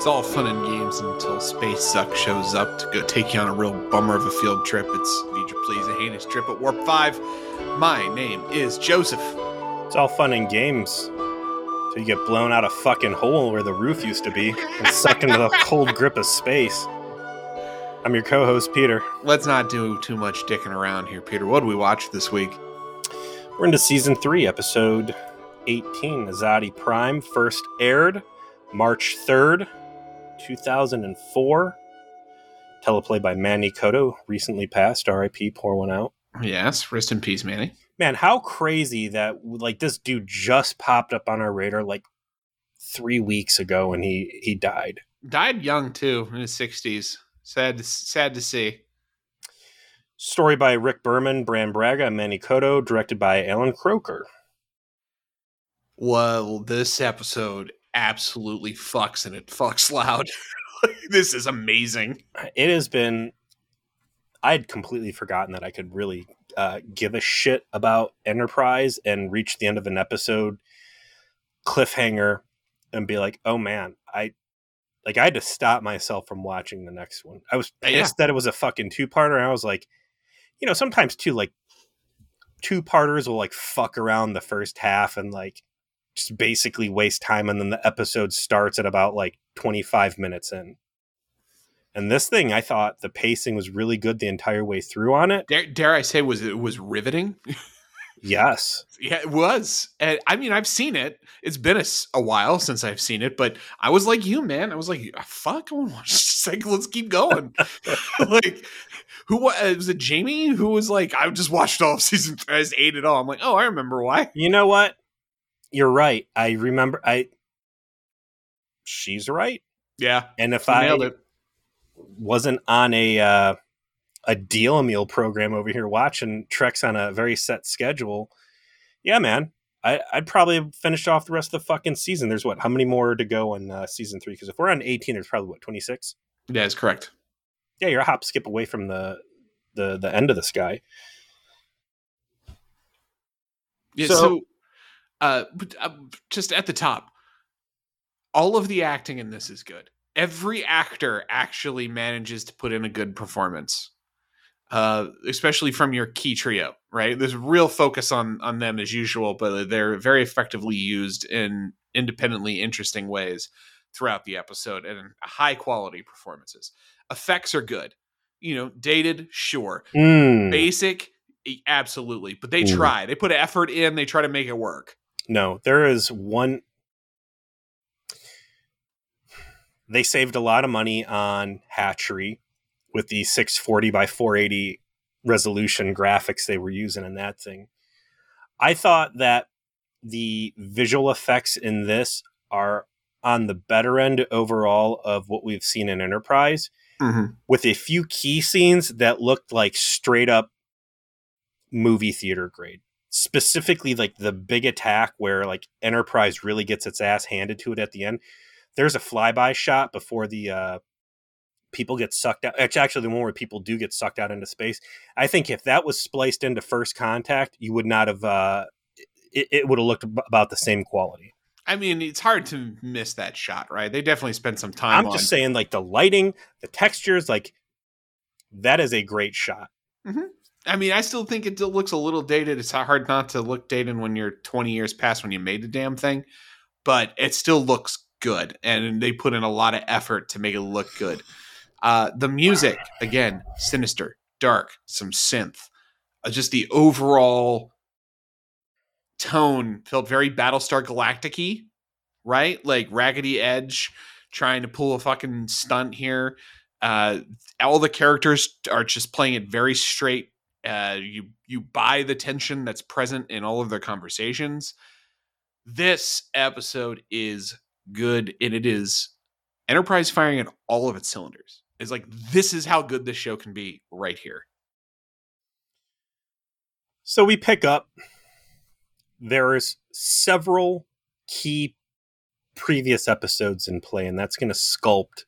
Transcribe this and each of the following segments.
It's all fun and games until Space Suck shows up to go take you on a real bummer of a field trip. It's Feature Please, a heinous trip at Warp 5. My name is Joseph. It's all fun and games. So you get blown out a fucking hole where the roof used to be and sucked into the cold grip of space. I'm your co host, Peter. Let's not do too much dicking around here, Peter. What did we watch this week? We're into season three, episode 18. Azati Prime first aired March 3rd, 2004. Teleplay by Manny Coto, recently passed. RIP, pour one out. Yes, rest in peace, Manny. Man, how crazy that like this dude just popped up on our radar like three weeks ago and he he died. Died young too, in his sixties. Sad, to, sad to see. Story by Rick Berman, Bran Braga, and Manny Coto, directed by Allan Kroeker. Well, this episode absolutely fucks and it fucks loud. this is amazing. It has been. I had completely forgotten that I could really uh, give a shit about Enterprise and reach the end of an episode cliffhanger and be like, oh man, I like I had to stop myself from watching the next one. I was pissed Yeah. that it was a fucking two parter. I was like, you know, sometimes too, like two parters will like fuck around the first half and like basically waste time, and then the episode starts at about like twenty five minutes in. And this thing, I thought the pacing was really good the entire way through on it. Dare, dare I say, was it was riveting? Yes. Yeah, it was. And, I mean, I've seen it. It's been a while since I've seen it, but I was like you, man. I was like, "Ah, fuck, I want to watch this. Like, let's keep going. like, who uh, was it? Jamie who was like, I just watched all of season three. I just ate it all. I'm like, oh, I remember why. You know what? You're right. I remember. I. She's right. Yeah, And if I it. wasn't on a uh, a deal meal program over here watching Treks on a very set schedule, yeah, man, I, I'd probably have finished off the rest of the fucking season. There's what? How many more to go in uh, season three? Because if we're on 18, there's probably what 26. Yeah, it's correct. Yeah, you're a hop skip away from the the the end of the sky. Yeah, So- so, uh, uh, just at the top, all of the acting in this is good. Every actor actually manages to put in a good performance, uh, especially from your key trio. Right, there's real focus on on them as usual, but they're very effectively used in independently interesting ways throughout the episode and high quality performances. Effects are good. You know, dated, sure Mm, basic absolutely but they Mm. try they put effort in they try to make it work no, there is one. They saved a lot of money on hatchery with the 640 by 480 resolution graphics they were using in that thing. I thought that the visual effects in this are on the better end overall of what we've seen in Enterprise, mm-hmm. with a few key scenes that looked like straight up movie theater grade. Specifically, like the big attack where like Enterprise really gets its ass handed to it at the end. There's a flyby shot before the uh, people get sucked out. It's actually the one where people do get sucked out into space. I think if that was spliced into First Contact, you would not have. Uh, it, it would have looked ab- about the same quality. i mean it's hard to miss that shot right they definitely spent some time I'm on just saying, like the lighting, the textures, like that is a great shot. I mean i still think it looks a little dated it's hard not to look dated when you're 20 years past when you made the damn thing but it still looks good and they put in a lot of effort to make it look good uh the music again sinister dark some synth uh, just the overall tone felt very Battlestar Galactic-y, right? Like Raggedy Edge trying to pull a fucking stunt here. Uh, all the characters are just playing it very straight. Uh, you you buy the tension that's present in all of their conversations. This episode is good, and it is Enterprise firing at all of its cylinders. It's like this is how good this show can be right here. So we pick up. There's several key previous episodes in play, and that's going to sculpt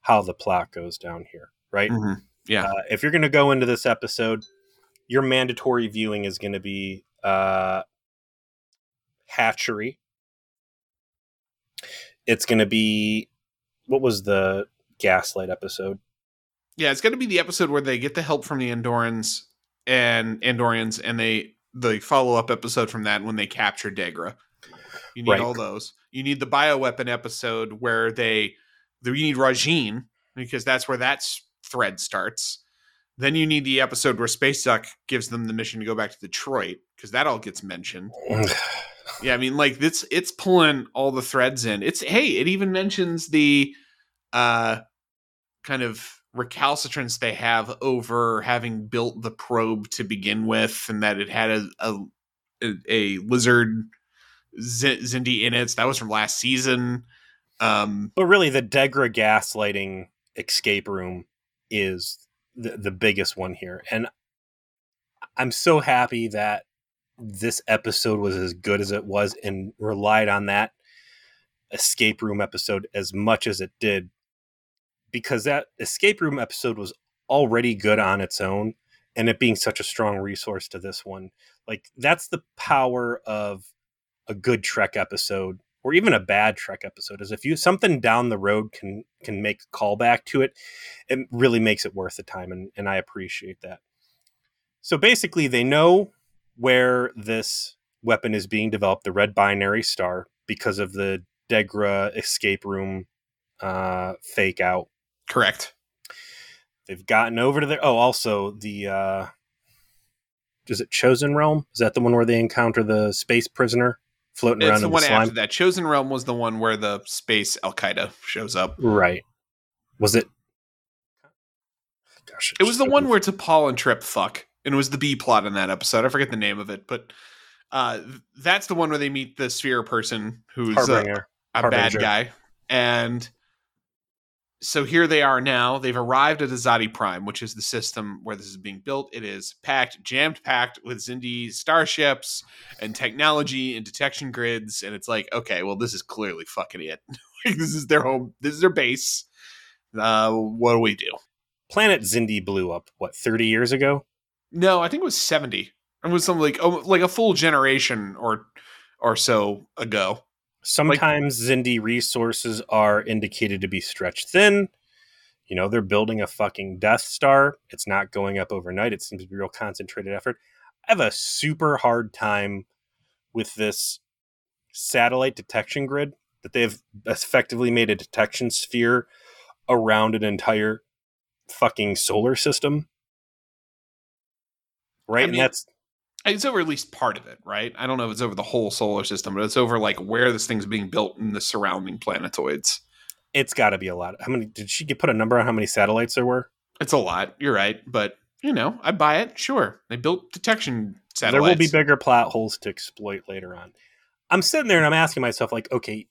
how the plot goes down here, right? Yeah. Uh, if you're going to go into this episode, your mandatory viewing is going to be uh, Hatchery. It's going to be what was the gaslight episode? Yeah, it's going to be the episode where they get the help from the Andorans and Andorians, and they the follow up episode from that when they capture Degra. You need Right. all those. You need the bioweapon episode where they you need Rajiin because that's where that thread starts. Then you need the episode where Space Duck gives them the mission to go back to Detroit because that all gets mentioned. Yeah, I mean, like it's it's pulling all the threads in. It's hey, it even mentions the uh kind of recalcitrance they have over having built the probe to begin with, and that it had a a, a, lizard Z- Xindi in it. So That was from last season. Um, But really, the Degra gaslighting escape room is the, the biggest one here. And I'm so happy that this episode was as good as it was and relied on that escape room episode as much as it did because that escape room episode was already good on its own and it being such a strong resource to this one like that's the power of a good trek episode or even a bad trek episode is if you something down the road can can make a callback to it it really makes it worth the time and, and i appreciate that. So basically they know where this weapon is being developed the red binary star because of the degra escape room uh fake out. Correct. they've gotten over to there oh also the uh is it chosen realm? Is that the one where they encounter the space prisoner floating It's around the one the after that. Chosen Realm was the one where the space Al Qaeda shows up. Right. Was it? Gosh, It was the one where it's a T'Pol and Trip fuck, and it was the B plot in that episode. I forget the name of it, but uh, that's the one where they meet the sphere person who's a, a bad guy, and so here they are now. They've arrived at Azati Prime, which is the system where this is being built. It is packed, jammed packed with Xindi starships and technology and detection grids, and it's like, okay, well, this is clearly fucking it. This is their home. This is their base. Uh, what do we do? Planet Xindi blew up what thirty years ago. No, I think it was seventy. It was something like oh, like a full generation or or so ago. Sometimes Xindi resources are indicated to be stretched thin. You know, they're building a fucking Death Star. It's not going up overnight. It seems to be a real concentrated effort. I have a super hard time with this satellite detection grid that they've effectively made a detection sphere around an entire fucking solar system. Right? I and that's It's over at least part of it, right? I don't know if it's over the whole solar system, but it's over like where this thing's being built in the surrounding planetoids. it's got to be a lot. How many did she get put a number on how many satellites there were? It's a lot. You're right, but you know, I buy it. Sure, they built detection satellites. There will be bigger plot holes to exploit later on. I'm sitting there and I'm asking myself, like, okay,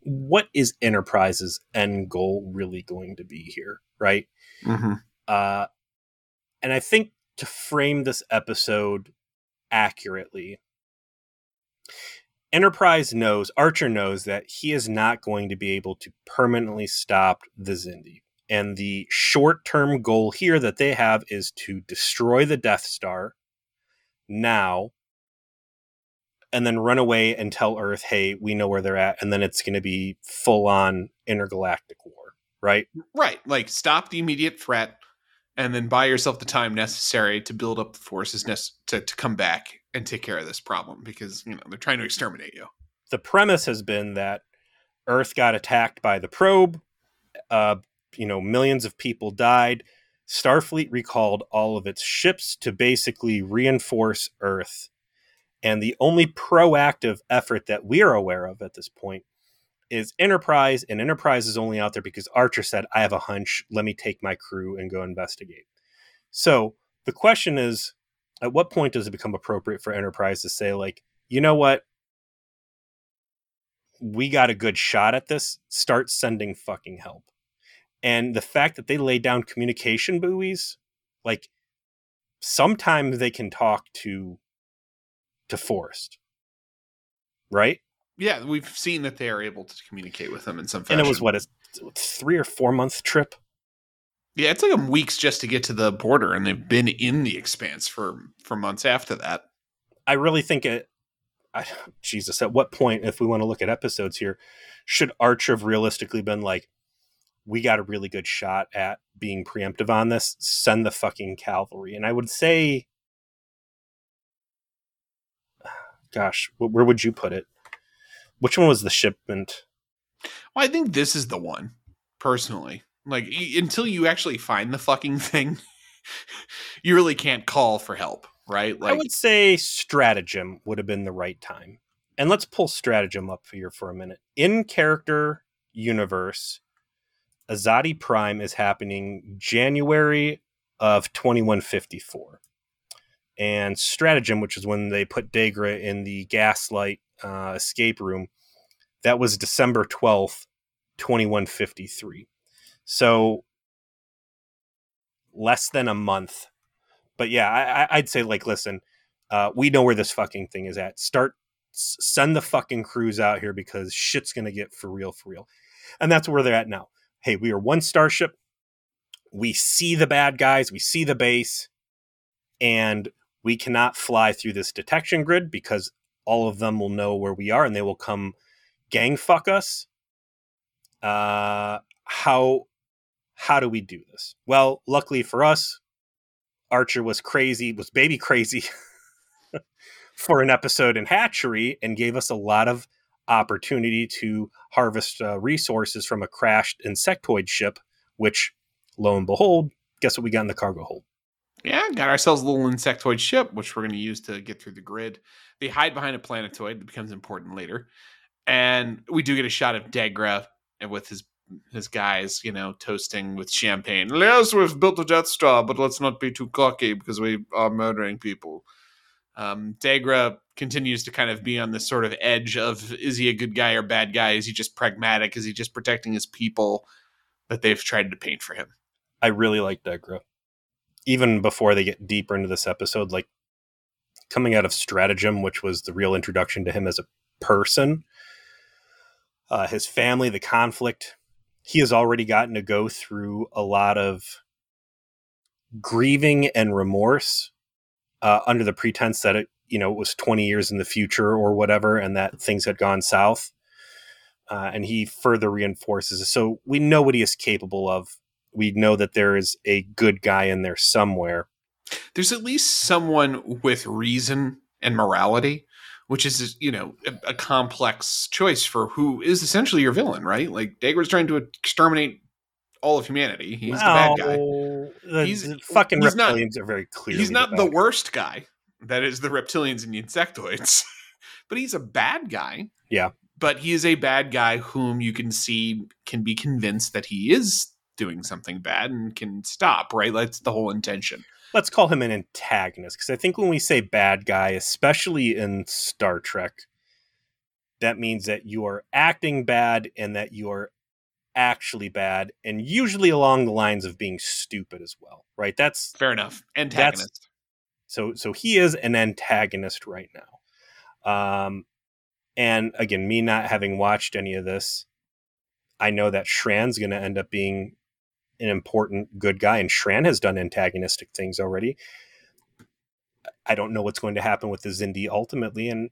what is Enterprise's end goal really going to be here, right? Mhm. Uh, and I think to frame this episode accurately, Enterprise knows, Archer knows that he is not going to be able to permanently stop the Xindi. And the short term goal here that they have is to destroy the Death Star now and then run away and tell Earth, hey, we know where they're at. And then it's going to be full on intergalactic war, right? Right, like stop the immediate threat, and then buy yourself the time necessary to build up the forces nec- to to come back and take care of this problem because you know they're trying to exterminate you. the premise has been that Earth got attacked by the probe. Uh, you know, millions of people died. Starfleet recalled all of its ships to basically reinforce Earth. And the only proactive effort that we are aware of at this point is Enterprise, and Enterprise is only out there because Archer said, I have a hunch. Let me take my crew and go investigate. So the question is at what point does it become appropriate for Enterprise to say, like, you know what? we got a good shot at this, start sending fucking help. And the fact that they lay down communication buoys, like sometimes they can talk to to Forrest. Right? Yeah, we've seen that they are able to communicate with them in some fashion. And it was what a three or four month trip. Yeah, it took them weeks just to get to the border, and they've been in the expanse for for months after that. I really think it I, Jesus, at what point, if we want to look at episodes here, should Archer have realistically been like, we got a really good shot at being preemptive on this. Send the fucking cavalry. And I would say, gosh, where would you put it? Which one was the shipment? Well, I think this is the one, personally. Like, until you actually find the fucking thing, you really can't call for help, right? Like, I would say stratagem would have been the right time. And let's pull stratagem up here for a minute. In character universe, Azati Prime is happening January of 2154. And Stratagem, which is when they put Degra in the gaslight uh, escape room, that was December 12th, 2153. So less than a month. But yeah, I, would say, like, listen, uh, we know where this fucking thing is at. Start, send the fucking crews out here because shit's going to get for real, for real. And that's where they're at now hey, we are one starship. We see the bad guys, we see the base, and we cannot fly through this detection grid because all of them will know where we are and they will come gang fuck us. Uh, how how do we do this? Well, luckily for us, Archer was crazy, was baby crazy for an episode in Hatchery and gave us a lot of opportunity to harvest uh, resources from a crashed insectoid ship, which, lo and behold, guess what we got in the cargo hold? Yeah, got ourselves a little insectoid ship, which we're going to use to get through the grid. They hide behind a planetoid that becomes important later. And we do get a shot of Degra with his his guys, you know, toasting with champagne. Yes, we've built a Death Star, but let's not be too cocky because we are murdering people. Um, Degra continues to kind of be on this sort of edge of is he a good guy or bad guy? Is he just pragmatic? Is he just protecting his people that they've tried to paint for him? I really like Degra. Even before they get deeper into this episode, like coming out of Stratagem, which was the real introduction to him as a person, uh, his family, the conflict, he has already gotten to go through a lot of grieving and remorse uh, under the pretense that it you know it was 20 years in the future or whatever and that things had gone south uh, and he further reinforces it. so we know what he is capable of we know that there is a good guy in there somewhere there's at least someone with reason and morality which is you know a, a complex choice for who is essentially your villain right like Degra's trying to exterminate all of humanity. He's well, the bad guy. The, he's the fucking he's reptilians not, are very clear. He's not the, the worst guy. That is the reptilians and the insectoids. but he's a bad guy. Yeah. But he is a bad guy whom you can see can be convinced that he is doing something bad and can stop, right? That's the whole intention. Let's call him an antagonist because I think when we say bad guy, especially in Star Trek, that means that you are acting bad and that you are actually bad and usually along the lines of being stupid as well right that's fair enough antagonist so so he is an antagonist right now um and again me not having watched any of this i know that shran's going to end up being an important good guy and shran has done antagonistic things already i don't know what's going to happen with the xindi ultimately and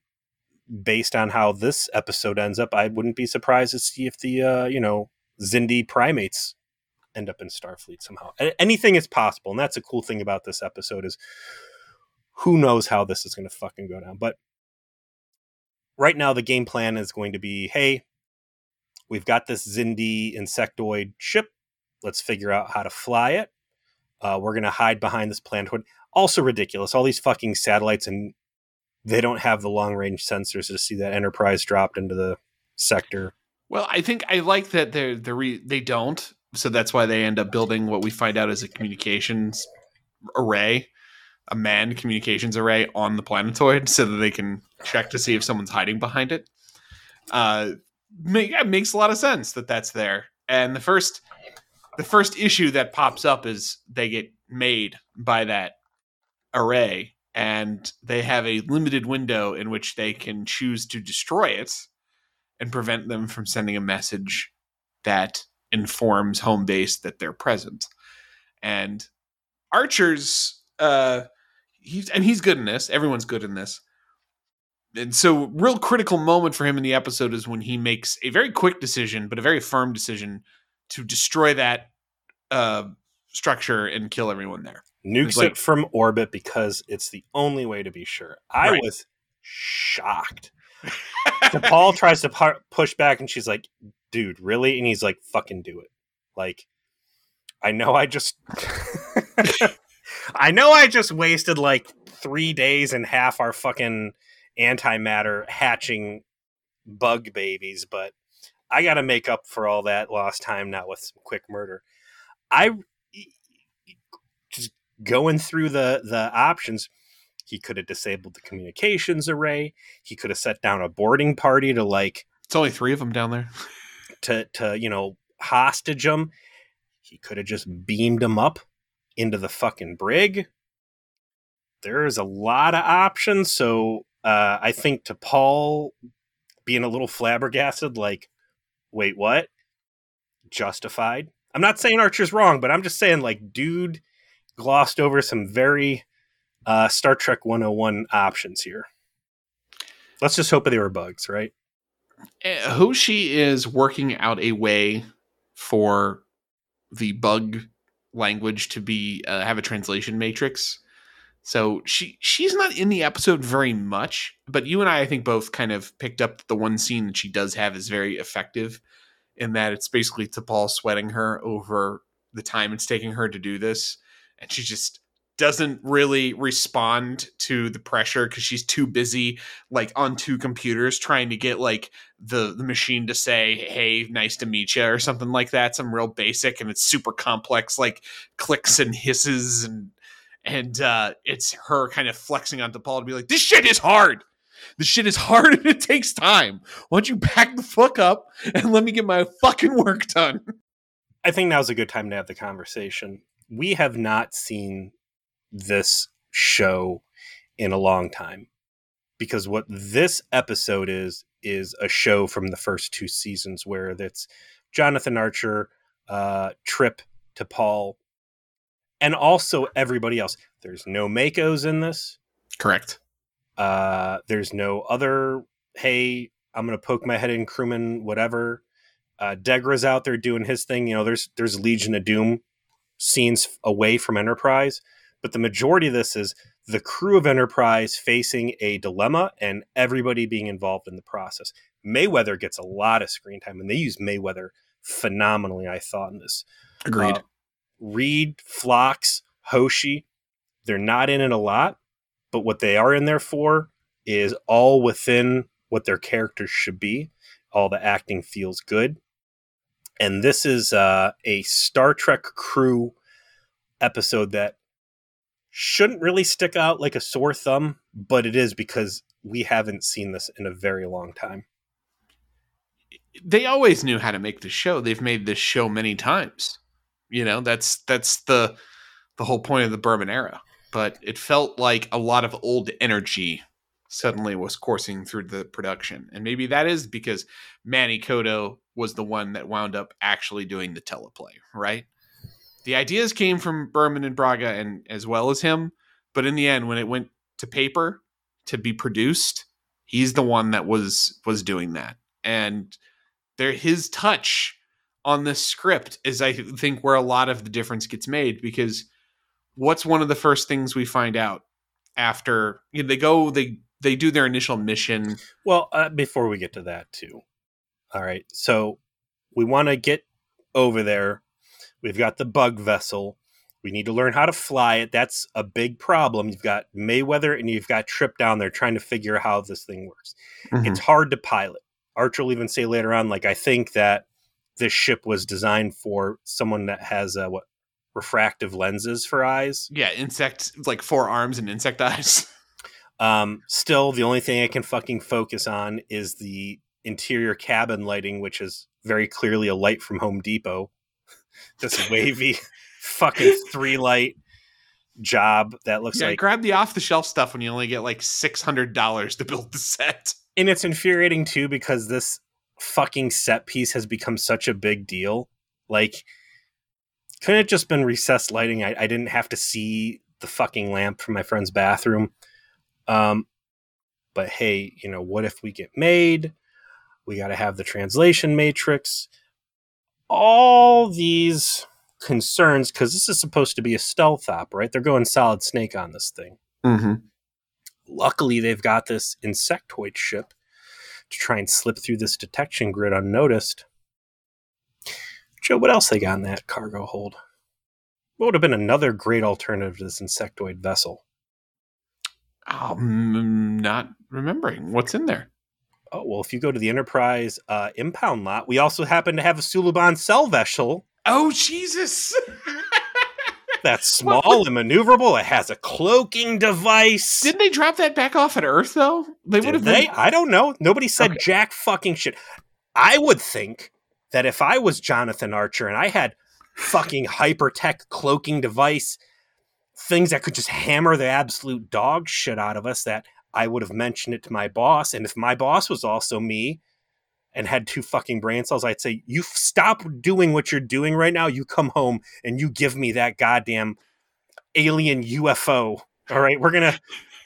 based on how this episode ends up i wouldn't be surprised to see if the uh you know Xindi primates end up in Starfleet somehow. Anything is possible, and that's a cool thing about this episode is who knows how this is going to fucking go down. But right now, the game plan is going to be, hey, we've got this Xindi insectoid ship. Let's figure out how to fly it. Uh, we're going to hide behind this planetoid. Also ridiculous. All these fucking satellites, and they don't have the long range sensors to see that Enterprise dropped into the sector. Well, I think I like that they they re- they don't, so that's why they end up building what we find out is a communications array, a manned communications array on the planetoid, so that they can check to see if someone's hiding behind it. Uh, make, yeah, makes a lot of sense that that's there. And the first the first issue that pops up is they get made by that array and they have a limited window in which they can choose to destroy it and prevent them from sending a message that informs home base that they're present. And Archer's uh he's and he's good in this. Everyone's good in this. and so real critical moment for him in the episode is when he makes a very quick decision but a very firm decision to destroy that uh, structure and kill everyone there Nukes like- it from orbit because it's the only way to be sure. I Right. was shocked. T'Pol tries to pu- push back, and she's like, "Dude, really?" And he's like, "Fucking do it." Like, I know I just, I know I just wasted like three days and half our fucking antimatter hatching bug babies, but I got to make up for all that lost time now with some quick murder. I just going through the the options. He could have disabled the communications array. He could have set down a boarding party to like it's only three of them down there to to you know hostage them. He could have just beamed them up into the fucking brig. There's a lot of options, so uh, I think T'Pol being a little flabbergasted, like, wait, what? Justified. I'm not saying Archer's wrong, but I'm just saying, like, dude glossed over some very uh, Star Trek 101 options here. Let's just hope they were bugs, right? Uh, Hoshi is working out a way for the bug language to be uh, have a translation matrix. So she she's not in the episode very much, but you and I I think both kind of picked up the one scene that she does have is very effective in that it's basically T'Pol sweating her over the time it's taking her to do this and she just doesn't really respond to the pressure because she's too busy like on two computers trying to get like the the machine to say hey nice to meet you or something like that some real basic and it's super complex like clicks and hisses and and uh it's her kind of flexing onto T'Pol to be like this shit is hard. This shit is hard and it takes time. Why don't you back the fuck up and let me get my fucking work done? I think now's a good time to have the conversation. We have not seen this show in a long time because what this episode is is a show from the first two seasons where that's Jonathan Archer, uh, Trip T'Pol, and also everybody else. There's no MACOs in this. correct Uh, there's no other. Hey, I'm gonna poke my head in crewman, whatever. Uh, Degra's out there doing his thing. You know, there's there's Legion of Doom scenes away from Enterprise, but the majority of this is the crew of Enterprise facing a dilemma and everybody being involved in the process. Mayweather gets a lot of screen time, and they use Mayweather phenomenally. I thought in this. agreed Uh, Reed, Phlox, Hoshi, they're not in it a lot, but what they are in there for is all within what their characters should be. All the acting feels good. And this is uh, a Star Trek crew episode that shouldn't really stick out like a sore thumb, but it is because we haven't seen this in a very long time. they always knew how to make the show. They've made this show many times. You know, that's that's the the whole point of the Berman era. But it felt like a lot of old energy suddenly was coursing through the production. And maybe that is because Manny Coto was the one that wound up actually doing the teleplay, right? The ideas came from Berman and Braga and as well as him, but in the end when it went to paper to be produced, he's the one that was was doing that. And there his touch on the script is I think where a lot of the difference gets made because what's one of the first things we find out after you know, they go they they do their initial mission Well, uh, before we get to that, too. All right. So we want to get over there. We've got the bug vessel. We need to learn how to fly it. That's a big problem. You've got Mayweather and you've got Trip down there trying to figure out how this thing works. It's hard to pilot. Archer will even say later on, like, I think that this ship was designed for someone that has uh, what refractive lenses for eyes. yeah insect like four arms and insect eyes Um, still, the only thing I can fucking focus on is the interior cabin lighting, which is very clearly a light from Home Depot. this wavy fucking three light job that looks like. yeah like, grab the off the shelf stuff when you only get like $600 to build the set and it's infuriating too because this fucking set piece has become such a big deal. Like, couldn't it just been recessed lighting? I, I didn't have to see the fucking lamp from my friend's bathroom. Um, but hey, you know, what if we get made? We got to have the translation matrix. All these concerns, because this is supposed to be a stealth op, right? They're going solid snake on this thing. Mm-hmm. Luckily, they've got this insectoid ship to try and slip through this detection grid unnoticed. Joe, what else they got in that cargo hold? What would have been another great alternative to this insectoid vessel? I'm not remembering what's in there. Oh well, if you go to the Enterprise uh, impound lot, we also happen to have a Suliban cell vessel Oh Jesus! that's small and maneuverable. It has a cloaking device. Didn't they drop that back off at Earth though? They would have they? been. I don't know. Nobody said Okay. jack fucking shit. I would think that if I was Jonathan Archer and I had fucking hypertech cloaking device, things that could just hammer the absolute dog shit out of us, that I would have mentioned it to my boss. And if my boss was also me and had two fucking brain cells, I'd say, You stop doing what you're doing right now. You come home and you give me that goddamn alien UFO. All right, we're gonna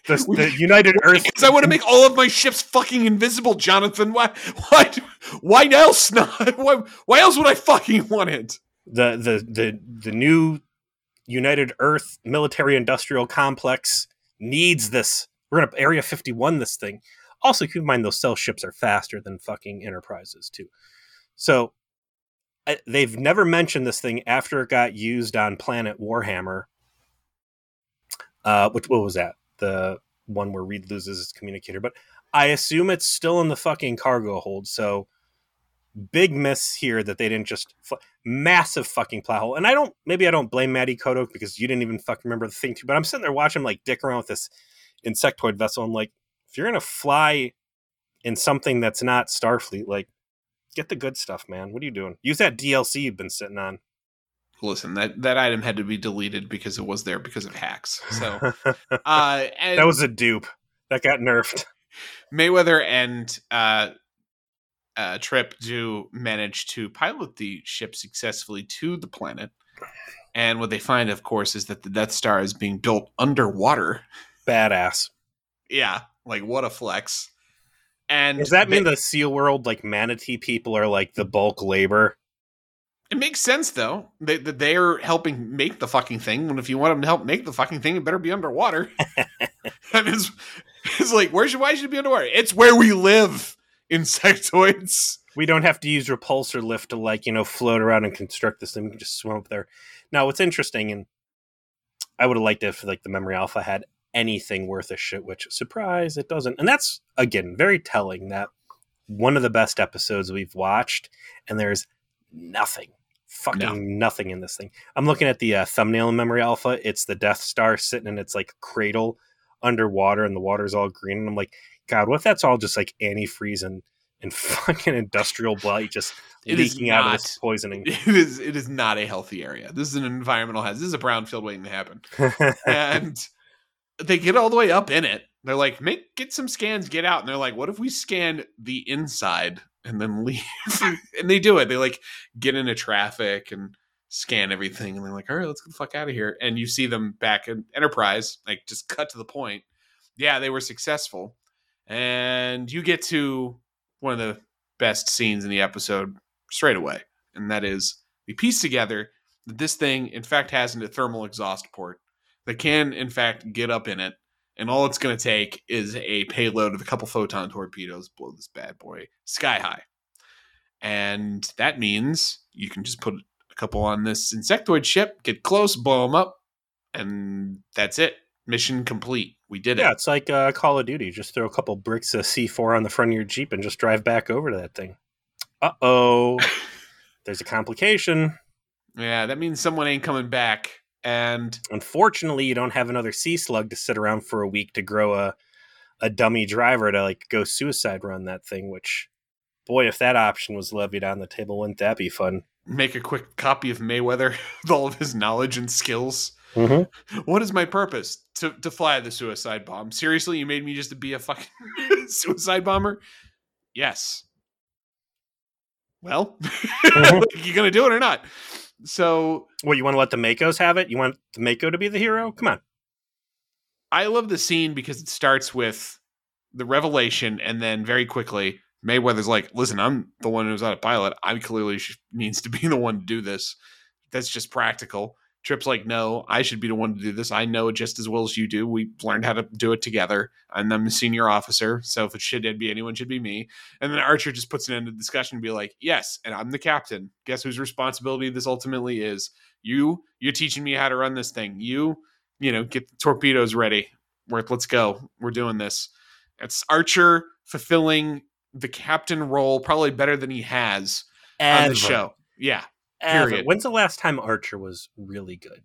the, the United Earth Because I want to make all of my ships fucking invisible, Jonathan. Why? Why? Why else not? Why? Why else would I fucking want it? the the the the new United Earth military industrial complex needs this. We're gonna Area 51 this thing. Also, keep in mind those cell ships are faster than fucking Enterprises too. So I, they've never mentioned this thing after it got used on Planet Warhammer. Uh, which what was that? The one where Reed loses his communicator, but I assume it's still in the fucking cargo hold. So big miss here that they didn't just fu- massive fucking plot hole. And I don't maybe I don't blame Maddie Coto because you didn't even fucking remember the thing too. But I'm sitting there watching him like dick around with this insectoid vessel. I'm like, if you're gonna fly in something that's not Starfleet, like get the good stuff, man. What are you doing? Use that DLC you've been sitting on. Listen, that that item had to be deleted because it was there because of hacks. So, uh, and that was a dupe. That got nerfed. Mayweather and uh, uh, Trip do manage to pilot the ship successfully to the planet. And what they find, of course, is that the Death Star is being built underwater. Badass. Yeah, like what a flex. And Does that mean the Seal World like manatee people are like the bulk labor? it makes sense though they, that they're helping make the fucking thing? And if you want them to help make the fucking thing, it better be underwater. and it's, it's like, where should why should it be underwater? It's where we live, insectoids. we don't have to use repulsor lift to like you know float around and construct this thing. We can just swim up there. Now, what's interesting, and I would have liked it if like the memory alpha had anything worth a shit. Which surprise, it doesn't. And that's again very telling that one of the best episodes we've watched, and there's nothing, fucking No. nothing in this thing. I'm looking at the uh, thumbnail in memory alpha. It's the Death Star sitting in its like cradle underwater, and the water's all green. And I'm like, God, what if that's all just like antifreeze and and fucking industrial blight just It leaking out of not. this poisoning. It is it is not a healthy area. This is an environmental hazard. This is a brownfield waiting to happen. and they get all the way up in it. They're like, make get some scans, get out. And they're like, what if we scan the inside and then leave? and they do it. They like get into traffic and scan everything. And they're like, all right, let's get the fuck out of here. And you see them back in Enterprise, like just cut to the point. Yeah, they were successful. And you get to one of the best scenes in the episode straight away. And that is we piece together that this thing, in fact, has a thermal exhaust port that can, in fact, get up in it. And all it's going to take is a payload of a couple photon torpedoes, blow this bad boy sky high. And that means you can just put a couple on this insectoid ship, get close, blow them up, and that's it. Mission complete. We did yeah, it. Yeah, it's like uh, Call of Duty. Just throw a couple bricks of C4 on the front of your Jeep and just drive back over to that thing. Uh oh. There's a complication. Yeah, that means someone ain't coming back. And Unfortunately, you don't have another sea slug to sit around for a week to grow a a dummy driver to like go suicide run that thing. Which, boy, if that option was levied on the table, wouldn't that be fun? make a quick copy of Mayweather with all of his knowledge and skills. Mm-hmm. What is my purpose? To to fly the suicide bomb. Seriously, you made me just to be a fucking suicide bomber? Yes. Well, you gonna do it or not? So What you want to let the MACOs have it? You want the MACO to be the hero? Come on. I love the scene because it starts with the revelation, and then very quickly Mayweather's like, "Listen, I'm the one who's out of pilot. I clearly sh- needs to be the one to do this. That's just practical." Trip's like, "No, I should be the one to do this. I know it just as well as you do. We learned how to do it together, and I'm the senior officer. So if it should be anyone, should be me." And then Archer just puts an end to the discussion and be like, "Yes, and I'm the captain. Guess whose responsibility this ultimately is? You. You're teaching me how to run this thing. You, you know, get the torpedoes ready. We're, let's go. We're doing this." It's Archer fulfilling the captain role probably better than he has Ever. on the show. Yeah. Ever. period. When's the last time Archer was really good?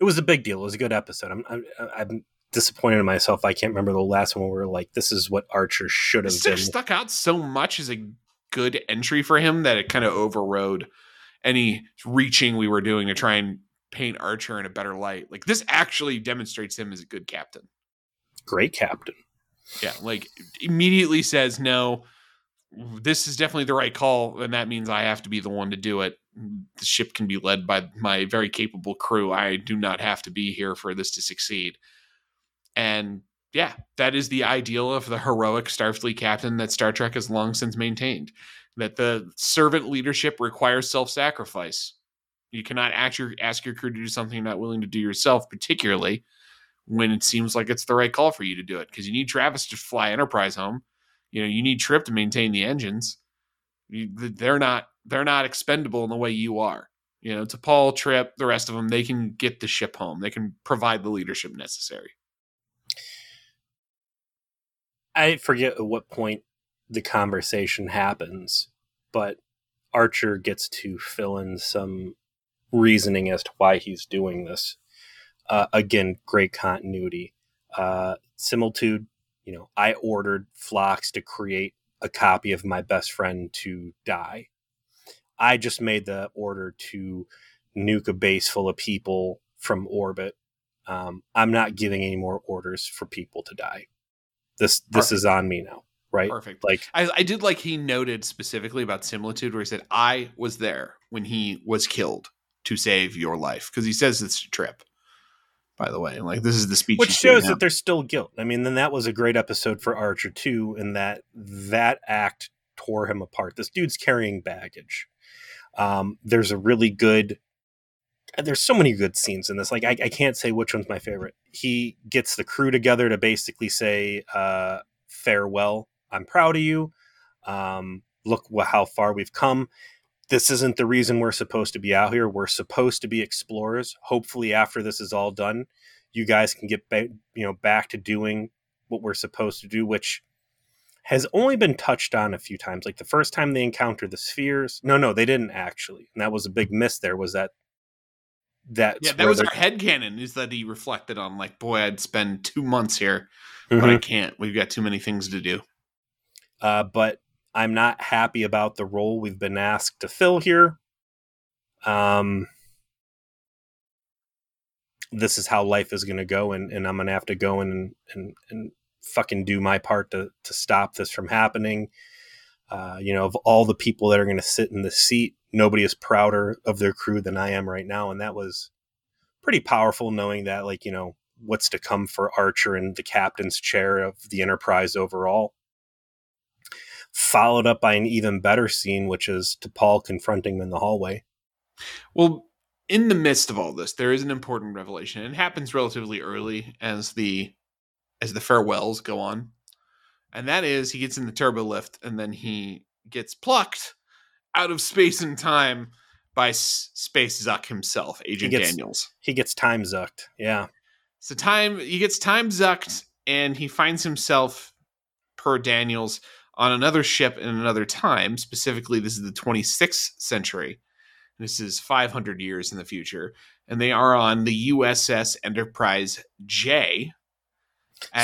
It was a big deal. It was a good episode. I'm I'm, uh, I'm disappointed in myself. I can't remember the last one where we are like, this is what Archer should have been. stuck out so much as a good entry for him that it kind of overrode any reaching we were doing to try and paint Archer in a better light. Like this actually demonstrates him as a good captain. Great captain. Yeah, like immediately says no. This is definitely the right call, and that means I have to be the one to do it. The ship can be led by my very capable crew. I do not have to be here for this to succeed. And yeah, that is the ideal of the heroic Starfleet captain that Star Trek has long since maintained. That the servant leadership requires self-sacrifice. You cannot ask your ask your crew to do something you're not willing to do yourself, particularly when it seems like it's the right call for you to do it. Because you need Travis to fly Enterprise home. You know, you need Trip to maintain the engines. You, they're not they're not expendable in the way you are. You know, T'Pol, Trip, the rest of them, they can get the ship home. They can provide the leadership necessary. I forget at what point the conversation happens, but Archer gets to fill in some reasoning as to why he's doing this. Uh, again, great continuity. Uh, similitude, you know, I ordered Phlox to create a copy of my best friend to die. I just made the order to nuke a base full of people from orbit. Um, I'm not giving any more orders for people to die. This this Perfect. is on me now, right? Perfect. Like I, I did like he noted specifically about similitude, where he said, "I was there when he was killed to save your life," because he says it's a trip. By the way, like this is the speech, which shows that there's still guilt. I mean, then that was a great episode for Archer too, in that that act tore him apart. This dude's carrying baggage. Um, there's a really good. There's so many good scenes in this. Like I, I can't say which one's my favorite. He gets the crew together to basically say uh, farewell. I'm proud of you. Um, look how far we've come. This isn't the reason we're supposed to be out here. We're supposed to be explorers. Hopefully, after this is all done, you guys can get back, you know, back to doing what we're supposed to do, which has only been touched on a few times. Like the first time they encountered the spheres. No, no, they didn't actually, and that was a big miss. There was that. That yeah, that was our headcanon is that he reflected on like, boy, I'd spend two months here, but I can't. We've got too many things to do. uh, but I'm not happy about the role we've been asked to fill here. Um, this is how life is going to go, and, and I'm going to have to go and, and and fucking do my part to to stop this from happening. Uh, you know, of all the people that are going to sit in the seat, nobody is prouder of their crew than I am right now, and that was pretty powerful knowing that, like, you know, what's to come for Archer and the captain's chair of the Enterprise overall followed up by an even better scene, which is T'Pol confronting him in the hallway. Well, in the midst of all this, there is an important revelation. It happens relatively early as the as the farewells go on, and that is he gets in the turbo lift and then he gets plucked out of space and time by S- Space Zuck himself, Agent gets- Daniels. He gets time zucked. Yeah. So time he gets time zucked and he finds himself per Daniels on another ship in another time. Specifically, this is the 26th century. This is 500 years in the future, and they are on the USS Enterprise J.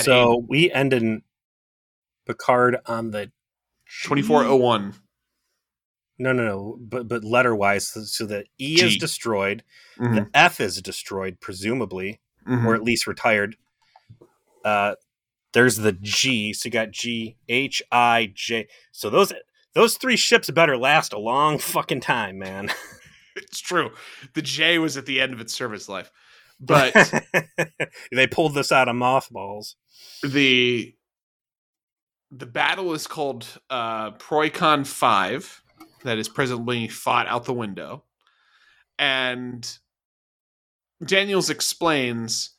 So we end in Picard on the 2401. No, no, no. But but letter wise, so, so the E is G. destroyed, Mhm, the F is destroyed, presumably, mhm. or at least retired. Uh, there's the G. So you got G H I J. So those those three ships better last a long fucking time, man. It's true. The J was at the end of its service life. But they pulled this out of mothballs. the the battle is called uh Procyon 5 that is presently fought out the window. And Daniels explains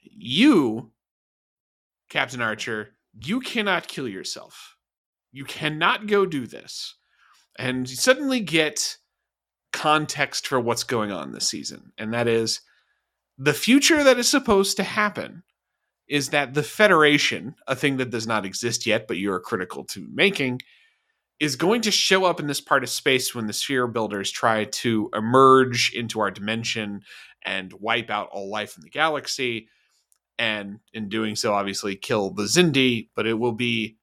you Captain Archer, you cannot kill yourself. You cannot go do this. And you suddenly get context for what's going on this season. And that is the future that is supposed to happen is that the Federation, a thing that does not exist yet, but you're critical to making, is going to show up in this part of space when the sphere builders try to emerge into our dimension and wipe out all life in the galaxy. And in doing so, obviously kill the Xindi, but it will be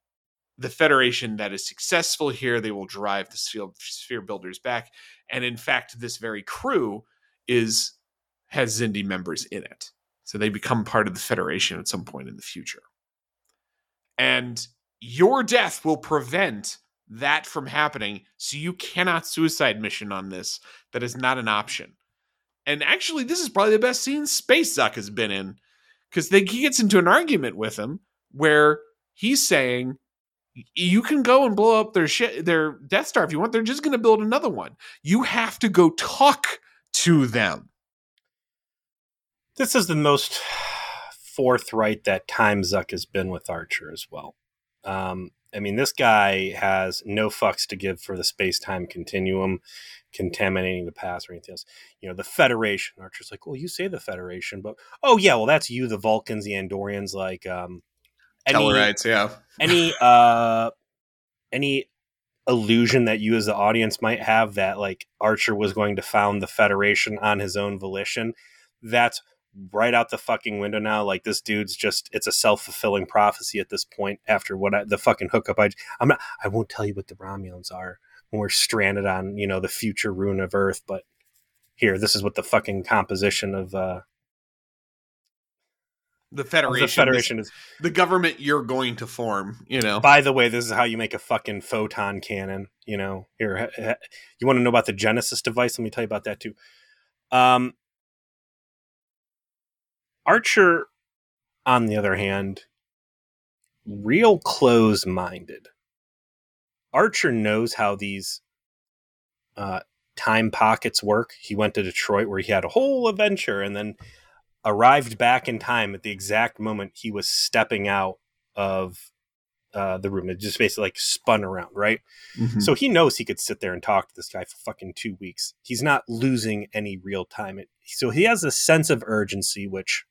the Federation that is successful here. They will drive the sphere, builders back. And in fact, this very crew is has Xindi members in it. So they become part of the Federation at some point in the future. And your death will prevent that from happening. So you cannot suicide mission on this. That is not an option. And actually, this is probably the best scene Space Zucc has been in because he gets into an argument with him where he's saying, you can go and blow up their shit, their Death Star if you want. They're just going to build another one. You have to go talk to them. This is the most forthright that Time Zucc has been with Archer as well. Um, I mean, this guy has no fucks to give for the space time continuum, contaminating the past or anything else. You know, the Federation. Archer's like, well, you say the Federation, but oh yeah, well that's you, the Vulcans, the Andorians, like um, any, Tellarites, yeah. any uh, any illusion that you as the audience might have that like Archer was going to found the Federation on his own volition. That's right out the fucking window now. Like this dude's just it's a self fulfilling prophecy at this point. After what I, the fucking hookup, I I'm not I won't tell you what the Romulans are when we're stranded on you know the future ruin of Earth, but here this is what the fucking composition of uh The Federation, the Federation is. the government you're going to form. You know, By the way, this is how you make a fucking photon cannon. You know, here you want to know about the Genesis device? Let me tell you about that too. Um, Archer, on the other hand, real close minded. Archer knows how these uh, time pockets work. He went to Detroit where he had a whole adventure and then arrived back in time at the exact moment he was stepping out of uh, the room. It just basically like spun around, right? Mhm. So he knows he could sit there and talk to this guy for fucking two weeks. He's not losing any real time. It, so he has a sense of urgency, which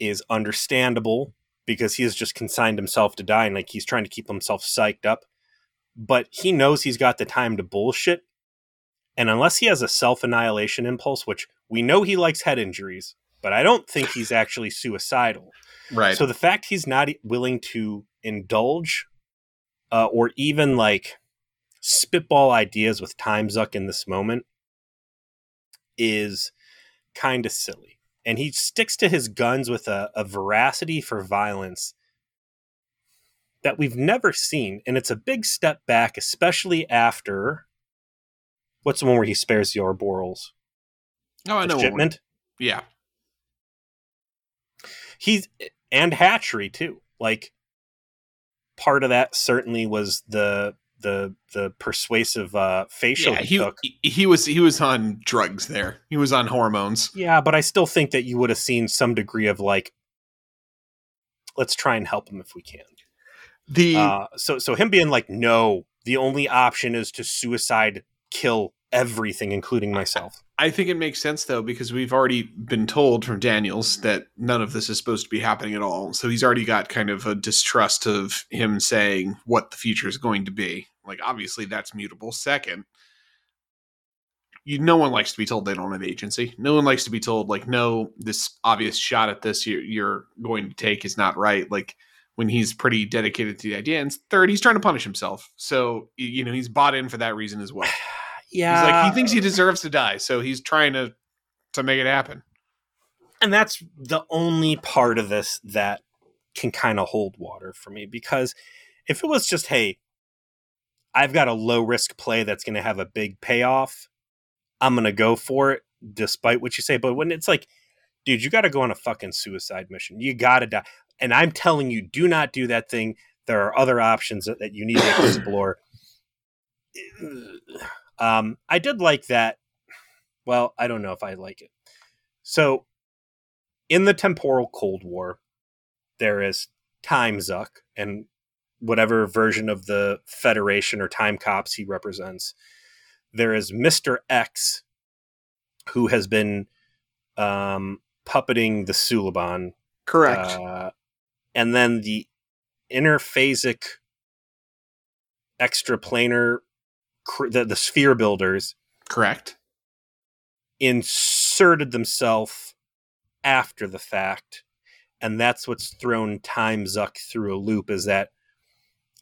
is understandable because he has just consigned himself to die and like he's trying to keep himself psyched up. But he knows he's got the time to bullshit. And unless he has a self annihilation impulse, which we know he likes head injuries, but I don't think he's actually suicidal. right? So the fact he's not willing to indulge uh, or even like spitball ideas with Time Zucc in this moment is kind of silly. And he sticks to his guns with a, a veracity for violence that we've never seen. And it's a big step back, especially after what's the one where he spares the Ouroborals? oh, I know. one- Yeah, he's and hatchery too like part of that certainly was the the the persuasive uh facial yeah. he, He, he was he was on drugs there. He was on hormones. yeah but i still think that you would have seen some degree of like let's try and help him if we can The uh so so him being like no the only option is to suicide kill everything including myself I think it makes sense though because we've already been told from Daniels that none of this is supposed to be happening at all. So he's already got kind of a distrust of him saying what the future is going to be. Like obviously that's mutable. Second, you no one likes to be told they don't have agency. No one likes to be told like no this obvious shot at this you're, you're going to take is not right. Like when he's pretty dedicated to the idea. And third, he's trying to punish himself. So you know he's bought in for that reason as well. yeah He's like he thinks he deserves to die, so he's trying to to make it happen. and that's the only part of this that can kind of hold water for me because if it was just hey i've got a low risk play that's going to have a big payoff i'm going to go for it despite what you say. But when it's like, dude, you got to go on a fucking suicide mission. You got to die. And I'm telling you, do not do that thing. There are other options that, that you need to explore. Um, I did like that. Well, I don't know if I like it. So, in the temporal Cold War, there is Time Zucc and whatever version of the Federation or Time Cops he represents. There is Mister X, who has been um, puppeting the Suliban. Correct. Uh, and then the interphasic extraplanar, the, the sphere builders. Correct. Inserted themselves after the fact. And that's what's thrown Time Zucc through a loop is that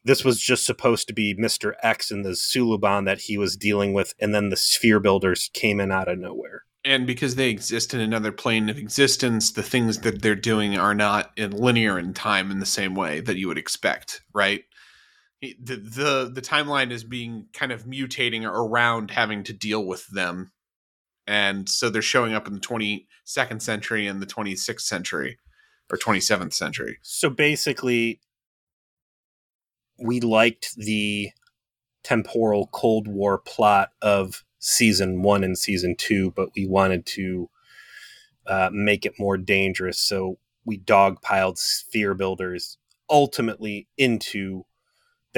this was just supposed to be Mr. X and the Suliban that he was dealing with, and then the sphere builders came in out of nowhere and because they exist in another plane of existence, the things that they're doing are not in linear in time in the same way that you would expect, right? The the the timeline is being kind of mutating around having to deal with them. And so they're showing up in the 22nd century and the 26th century or 27th century. So basically we liked the temporal Cold War plot of season one and season two, but we wanted to uh, make it more dangerous. So we dogpiled sphere builders ultimately into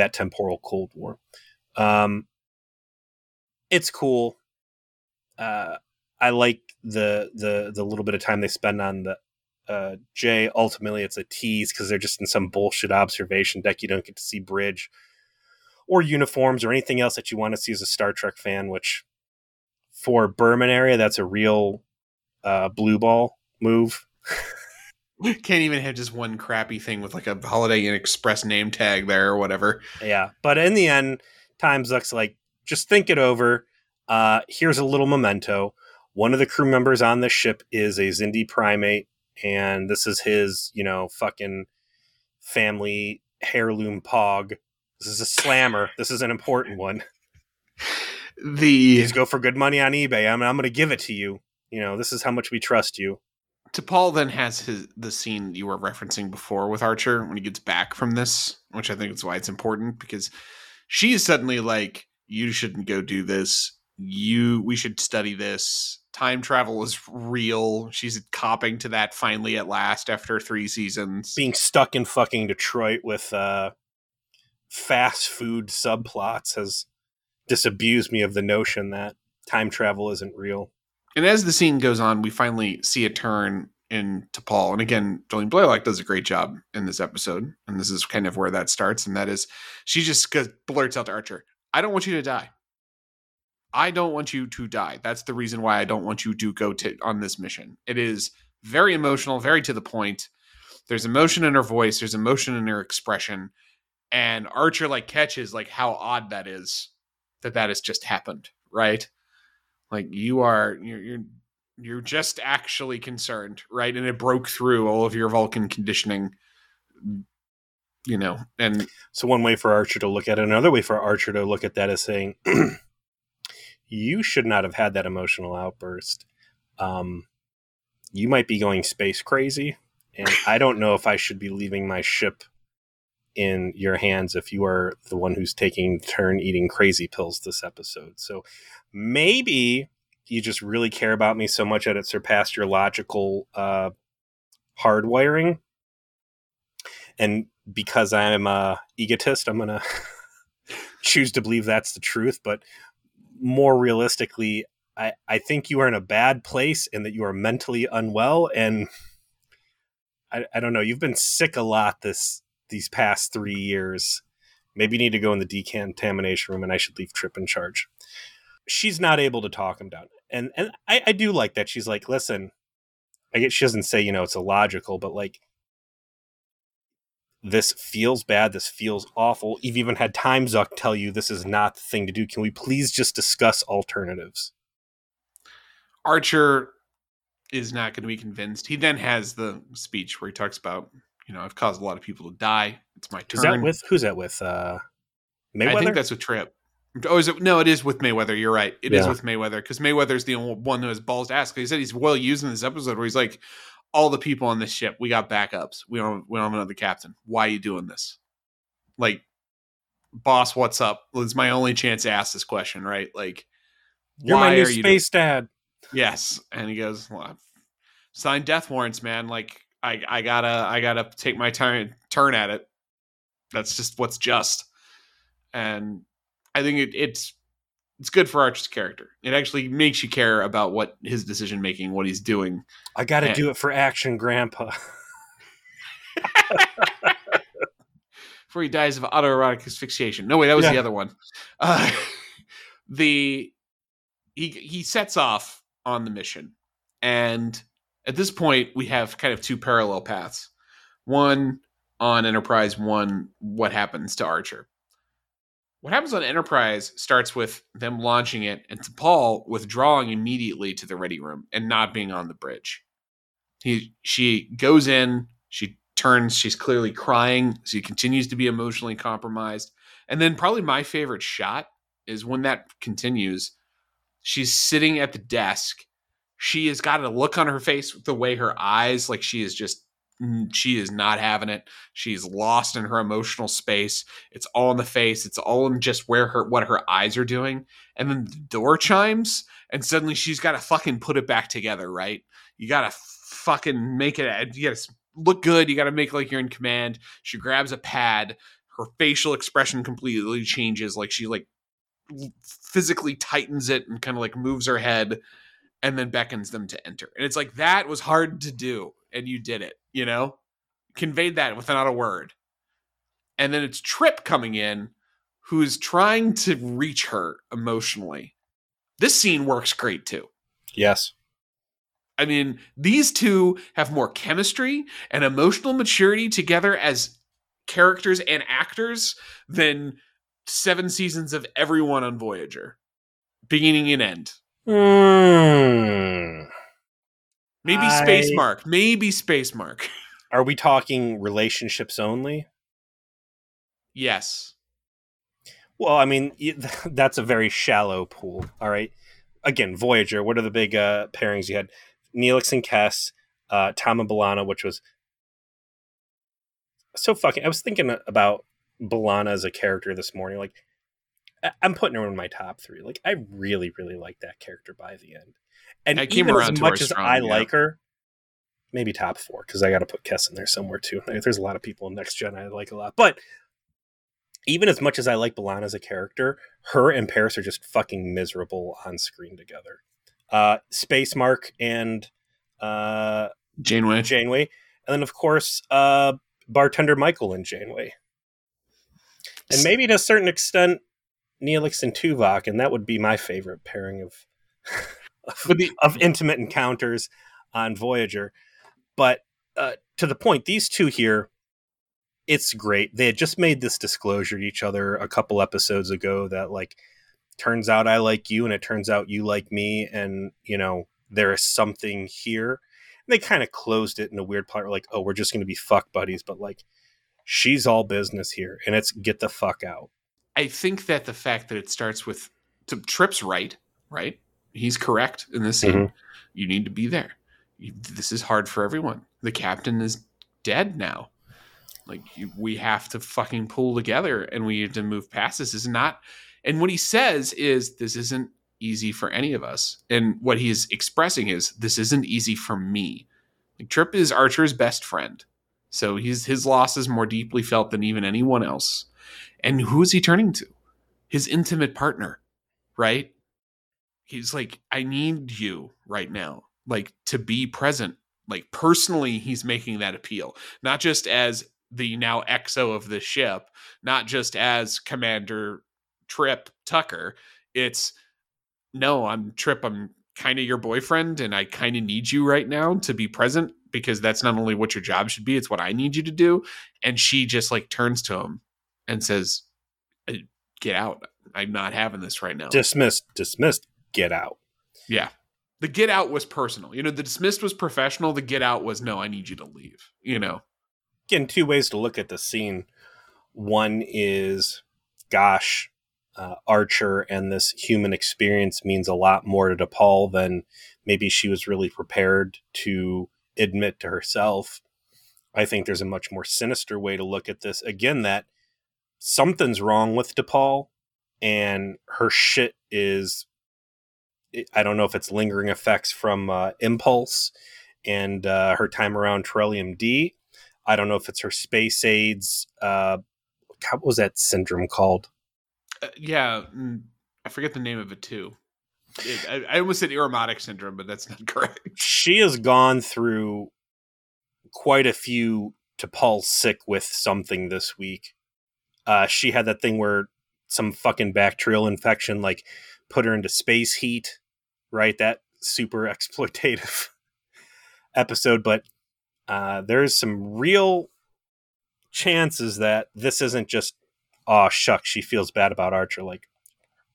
that temporal Cold War. Um, it's cool. Uh, I like the the the little bit of time they spend on the uh, J. Ultimately, it's a tease because they're just in some bullshit observation deck. You don't get to see bridge or uniforms or anything else that you want to see as a Star Trek fan, which for Berman area, that's a real uh, blue ball move. Can't even have just one crappy thing with like a Holiday Inn Express name tag there or whatever. Yeah, but in the end, Time looks like, just think it over. Uh, here's a little memento. One of the crew members on this ship is a Xindi primate, and this is his, you know, fucking family heirloom pog. This is a slammer. This is an important one the Please go for good money on eBay. I'm I'm going to give it to you. You know, this is how much we trust you. T'Pol then has his the scene you were referencing before with Archer when he gets back from this, which I think is why it's important because she's suddenly like, "You shouldn't go do this. You, we should study this. Time travel is real." She's copping to that finally at last after three seasons. Being stuck in fucking Detroit with uh, fast food subplots has disabused me of the notion that time travel isn't real. And as the scene goes on, we finally see a turn in T'Pol. And again, Jolene Blalock does a great job in this episode. And this is kind of where that starts. And that is, she just blurts out to Archer, I don't want you to die. I don't want you to die. That's the reason why I don't want you to go to on this mission. It is very emotional, very to the point. There's emotion in her voice, there's emotion in her expression. And Archer like catches like how odd that is that that has just happened, right? Like you are you're you're, you're just actually concerned, right? And it broke through all of your Vulcan conditioning you know, and so one way for Archer to look at it, another way for Archer to look at that is saying, "You should not have had that emotional outburst. Um, you might be going space crazy, and I don't know if I should be leaving my ship in your hands if you are the one who's taking turn eating crazy pills this episode. So maybe you just really care about me so much that it surpassed your logical uh, hardwiring. And because I'm a egotist, I'm gonna choose to believe that's the truth. But more realistically, I, I think you are in a bad place and that you are mentally unwell. And I, I don't know, you've been sick a lot this these past three years. Maybe you need to go in the decontamination room and I should leave Trip in charge. She's not able to talk him down. And and I, I do like that. She's like, listen, I guess she doesn't say, you know, it's illogical, but like this feels bad, this feels awful. You've even had Time Zucc tell you this is not the thing to do. Can we please just discuss alternatives? Archer is not going to be convinced. He then has the speech where he talks about you know, I've caused a lot of people to die. It's my turn. Is that with who's that with? Uh, Mayweather. I think that's with Trip. Oh, is it? No, it is with Mayweather. You're right. It is Yeah. with Mayweather because Mayweather is the only one who has balls to ask. He said he's well used in this episode where he's like, "All the people on this ship, we got backups. We don't. We don't have another captain. Why are you doing this? Like, boss, what's up? It's my only chance to ask this question, right? Like, You're why my new are you space dad. Yes, and he goes, well, signed death warrants, man. Like I, I gotta, I gotta take my turn, turn at it. That's just what's just, and I think it, it's it's good for Archer's character. It actually makes you care about what his decision making, what he's doing. I got to do it for action, Grandpa. before he dies of autoerotic asphyxiation. No, wait, that was Yeah. the other one. Uh, the he he sets off on the mission, and at this point, we have kind of two parallel paths. One on Enterprise, one what happens to Archer. What happens on Enterprise starts with them launching it and T'Pol withdrawing immediately to the ready room and not being on the bridge. He she goes in, she turns, she's clearly crying, she continues to be emotionally compromised. And then probably my favorite shot is when that continues, she's sitting at the desk. She has got a look on her face the way her eyes like she is just mm, she is not having it. She's lost in her emotional space. It's all in the face. It's all in just where her what her eyes are doing. And then the door chimes, and suddenly she's got to fucking put it back together, right? You got to fucking make it. Uh, you got to look good. You got to make like you're in command. She grabs a pad. Her facial expression completely changes. Like she like physically tightens it and kind of like moves her head and then beckons them to enter. And it's like that was hard to do and you did it, you know? Conveyed that without a word. And then it's Trip coming in who's trying to reach her emotionally. This scene works great too. Yes. I mean, these two have more chemistry and emotional maturity together as characters and actors than seven seasons of everyone on Voyager, beginning and end. Hmm. Maybe I- Space Mark. Maybe Space Mark. Are we talking relationships only? yes. Well, I mean, that's a very shallow pool. All right. Again, Voyager. What are the big uh, pairings you had? Neelix and Kes, uh, Tom and B'Elanna, which was so fucking. I was thinking about B'Elanna as a character this morning. Like, I'm putting her in my top three. Like, I really, really like that character by the end. And I even as much as strong, I yeah. like her, maybe top four because I got to put Kes in there somewhere too. Like, There's a lot of people in Next Gen I like a lot, but even as much as I like B'Elanna as a character, her and Paris are just fucking miserable on screen together. Uh, Space Mark and uh, Janeway. Janeway, and then of course uh, bartender Michael and Janeway, and maybe to a certain extent Neelix and Tuvok, and that would be my favorite pairing of But the, of intimate encounters on Voyager. But uh, to the point, these two here, it's great. They had just made this disclosure to each other a couple episodes ago that, like, turns out I like you, and it turns out you like me, and, you know, there is something here. And they kind of closed it in a weird part, like, oh, we're just going to be fuck buddies, but, like, she's all business here, and it's get the fuck out. I think that the fact that it starts with to, Trip's right, right? He's correct in this scene. Mhm. You need to be there. You, this is hard for everyone. The captain is dead now. Like you, we have to fucking pull together, and we need to move past this. This is not. And what he says is, "This isn't easy for any of us." And what he is expressing is, "This isn't easy for me." Like Trip is Archer's best friend, so he's his loss is more deeply felt than even anyone else. And who is he turning to? His intimate partner, right? He's like, I need you right now, like to be present. Like personally, he's making that appeal, not just as the now XO of the ship, not just as Commander Trip Tucker. It's no, I'm Trip. I'm kind of your boyfriend, and I kind of need you right now to be present because that's not only what your job should be, it's what I need you to do. And she just like turns to him and says, "Uh, "Get out! I'm not having this right now." Dismissed, dismissed, get out. yeah, the get out was personal. You know, the dismissed was professional. The get out was no, I need you to leave. You know, again two ways to look at the scene one is gosh uh, Archer and this human experience means a lot more to T'Pol than maybe she was really prepared to admit to herself. I think there's a much more sinister way to look at this. Again, that something's wrong with T'Pol, and her shit is. I don't know if it's lingering effects from uh, Impulse and uh, her time around Trellium D. I don't know if it's her space aids. Uh, what was that syndrome called? Uh, yeah, mm, I forget the name of it too. It, I, I, almost said Irumodic syndrome, but that's not correct. She has gone through quite a few T'Pol's sick with something this week. Uh, she had that thing where some fucking bacterial infection like put her into space heat, right? That super exploitative episode, but uh, there's some real chances that this isn't just oh shucks she feels bad about archer like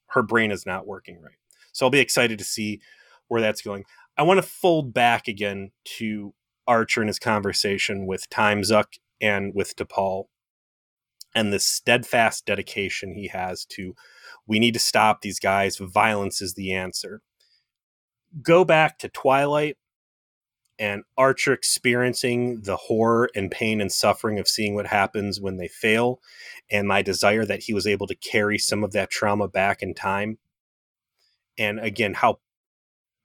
her brain is not working right. So i'll be excited to see where that's going. I want to fold back again to archer and his conversation with Time Zucc and with T'Pol and the steadfast dedication he has to we need to stop these guys violence is the answer go back to twilight and Archer experiencing the horror and pain and suffering of seeing what happens when they fail, and my desire that he was able to carry some of that trauma back in time. And again, how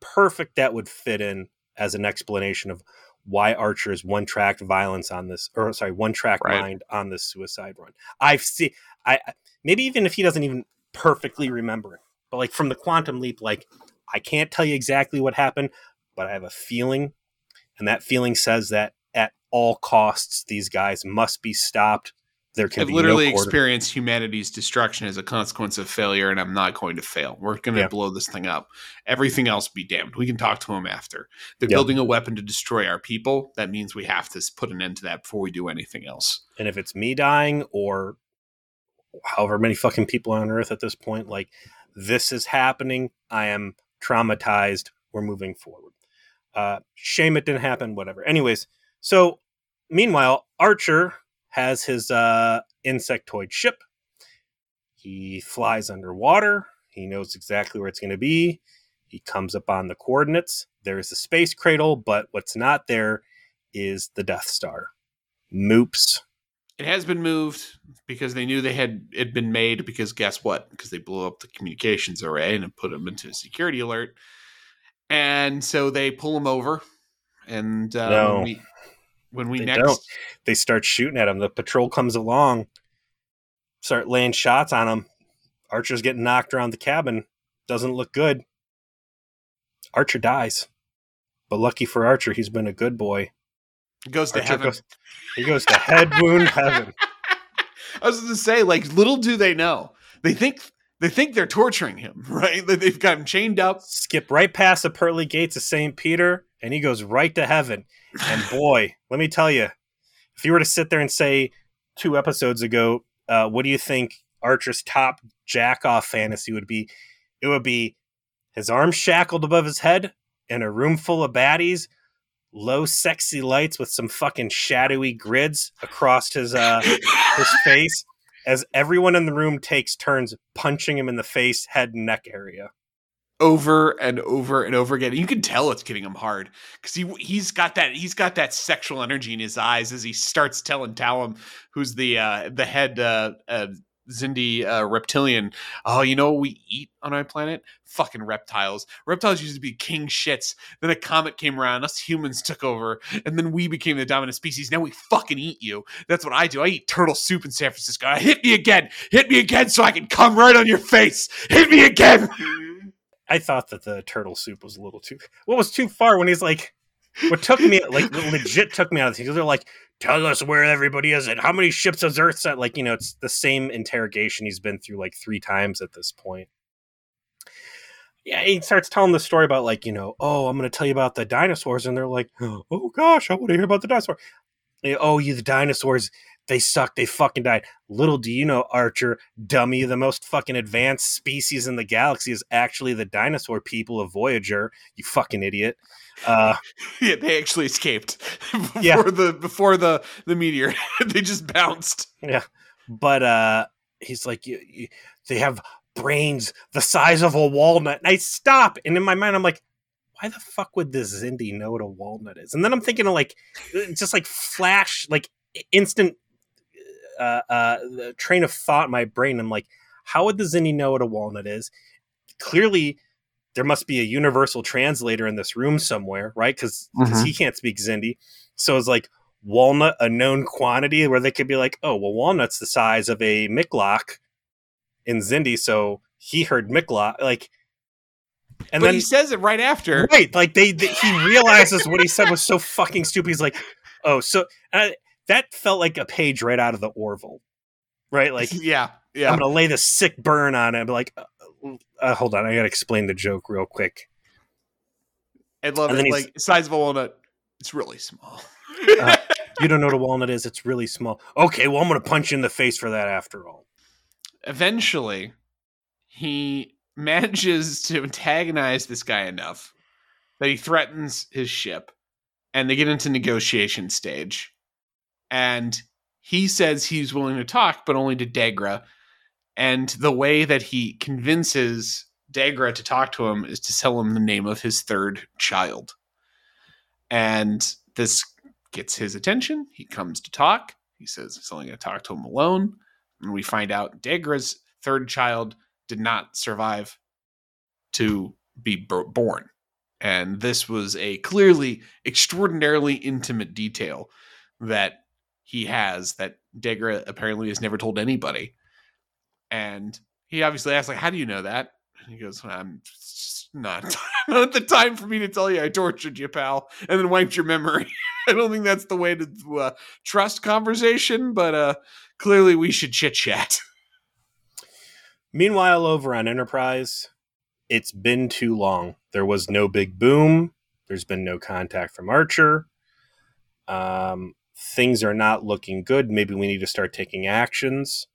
perfect that would fit in as an explanation of why Archer is one track violence on this, or sorry, one track right. mind on this suicide run. I've seen, I maybe even if he doesn't even perfectly remember it, but like from the quantum leap, like I can't tell you exactly what happened, but I have a feeling and that feeling says that at all costs these guys must be stopped. There can I've be literally no experienced humanity's destruction as a consequence of failure, and I'm not going to fail. We're going to yeah. blow this thing up. Everything else be damned. We can talk to them after. They're building a weapon to destroy our people. That means we have to put an end to that before we do anything else. And if it's me dying or however many fucking people on Earth at this point, like this is happening, I am traumatized. We're moving forward. Uh, shame it didn't happen. Whatever. Anyways, so meanwhile, Archer has his uh, insectoid ship. He flies underwater. He knows exactly where it's going to be. He comes up on the coordinates. There's a space cradle, but what's not there is the Death Star. Moops. It has been moved because they knew they had it been made. Because guess what? Because they blew up the communications array and put them into a security alert and so they pull him over, and uh, no, we, when we next don't. they start shooting at him. The patrol comes along, start laying shots on him. Archer's getting knocked around the cabin. Doesn't look good. Archer dies, but lucky for Archer, he's been a good boy. He goes to heaven. Goes, he goes to head wound heaven. I was going to say, like, little do they know. They think they think they're torturing him, right? They've got him chained up. Skip right past the pearly gates of St. Peter, and he goes right to heaven. And boy, let me tell you, if you were to sit there and say two episodes ago, uh, what do you think Archer's top jack off fantasy would be? It would be his arms shackled above his head in a room full of baddies, low sexy lights with some fucking shadowy grids across his uh, his face as everyone in the room takes turns punching him in the face, head, and neck area. Over and over and over again. You can tell it's getting him hard because he he's got that he's got that sexual energy in his eyes as he starts telling Dolim, who's the uh, the head uh, uh, Xindi uh, reptilian. Oh, you know what we eat on our planet? Fucking reptiles. Reptiles used to be king shits. Then a comet came around, us humans took over, and then we became the dominant species. Now we fucking eat you. That's what I do. I eat turtle soup in San Francisco. Hit me again. Hit me again so I can come right on your face. Hit me again. I thought that the turtle soup was a little too. What was too far when he's like, what took me like legit took me out of things. They're like, tell us where everybody is and how many ships has Earth sent. Like, you know, it's the same interrogation he's been through like three times at this point. Yeah, he starts telling the story about like, you know, oh, I'm to tell you about the dinosaurs, and they're like, oh gosh, I want to hear about the dinosaur. Oh, you the dinosaurs, they suck, they fucking died. Little do you know, Archer, dummy, the most fucking advanced species in the galaxy is actually the dinosaur people of Voyager. You fucking idiot. Uh, yeah, they actually escaped before yeah. the before the the meteor. they just bounced. Yeah, but uh, he's like, you, you, they have brains the size of a walnut. And I stop, and in my mind, I'm like, why the fuck would this Xindi know what a walnut is? And then I'm thinking of like, just like flash, like instant uh, uh, train of thought in my brain. I'm like, how would the Xindi know what a walnut is? Clearly, there must be a universal translator in this room somewhere, right? Because Mhm. he can't speak Xindi. So it's like walnut, a known quantity, where they could be like, oh, well, walnut's the size of a Miklock in Xindi, so he heard Miklock. Like, and but then he says it right after. right, like they, they- he realizes what he said was so fucking stupid. He's like, oh, so that felt like a page right out of the Orville, right? Like yeah, yeah. I'm gonna lay the sick burn on it. I'm like, uh, uh, hold on, I gotta explain the joke real quick. I love and it. Like size of a walnut. It's really small. Uh, You don't know what a walnut is? It's really small. Okay, well, I'm gonna punch you in the face for that after all. Eventually, he manages to antagonize this guy enough that he threatens his ship, and they get into negotiation stage. And he says he's willing to talk, but only to Degra. And the way that he convinces Degra to talk to him is to tell him the name of his third child. And this gets his attention. He comes to talk. He says he's only going to talk to him alone. And we find out Degra's third child did not survive to be born. And this was a clearly extraordinarily intimate detail that he has that Degra apparently has never told anybody. And he obviously asks, like, how do you know that? And he goes, I'm not, not at the time for me to tell you I tortured you, pal, and then wiped your memory. I don't think that's the way to uh, trust conversation, but uh, clearly we should chit chat. Meanwhile, over on Enterprise, it's been too long. There was no big boom. There's been no contact from Archer. Um, things are not looking good. Maybe we need to start taking actions.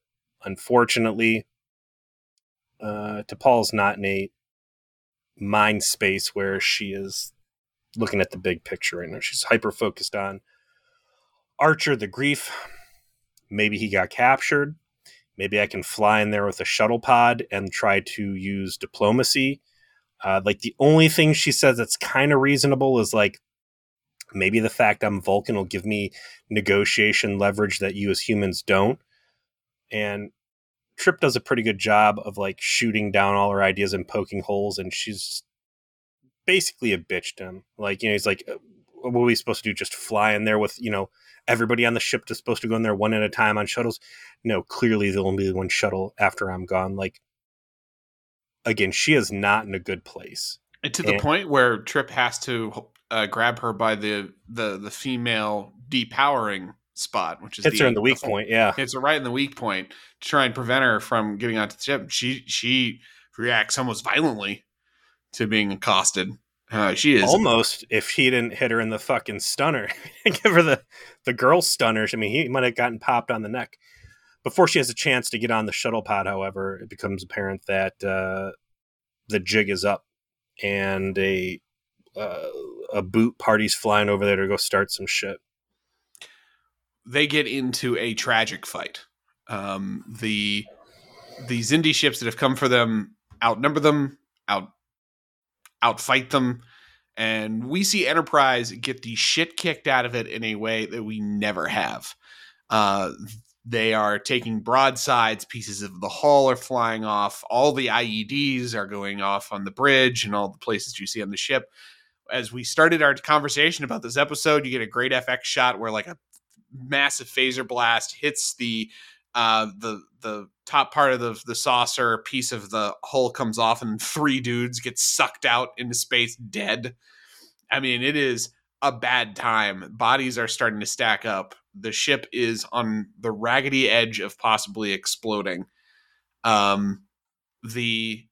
Unfortunately, uh, T'Pol's not in a mind space where she is looking at the big picture right now. She's hyper focused on Archer, the grief. Maybe he got captured. Maybe I can fly in there with a shuttle pod and try to use diplomacy. Uh, like the only thing she says that's kind of reasonable is like maybe the fact I'm Vulcan will give me negotiation leverage that you as humans don't. And Trip does a pretty good job of like shooting down all her ideas and poking holes, and she's basically a bitch to him. Like, you know, he's like, "Uh, what are we supposed to do? Just fly in there with, you know, everybody on the ship is supposed to go in there one at a time on shuttles? No, clearly there'll only be one shuttle after I'm gone. Like, again, she is not in a good place. And to the point where Trip has to uh, grab her by the, the the female depowering spot, which is Hits her in the weak full- point. Yeah. hits her right in the weak point to try and prevent her from getting onto the ship. She she reacts almost violently to being accosted. Uh, she is Almost if he didn't hit her in the fucking stunner, give her the the girl stunner. I mean, he might have gotten popped on the neck before she has a chance to get on the shuttle pod. However, it becomes apparent that uh, the jig is up, and a uh, a boot party's flying over there to go start some shit. they get into a tragic fight. Um, the the Xindi ships that have come for them outnumber them, out outfight them, and we see Enterprise get the shit kicked out of it in a way that we never have. Uh, they are taking broadsides, pieces of the hull are flying off, all the IEDs are going off on the bridge and all the places you see on the ship. As we started our conversation about this episode, you get a great FX shot where like a massive phaser blast hits the uh the the top part of the the saucer piece of the hull comes off and three dudes get sucked out into space dead. I mean it is a bad time. Bodies are starting to stack up. The ship is on the raggedy edge of possibly exploding. Um the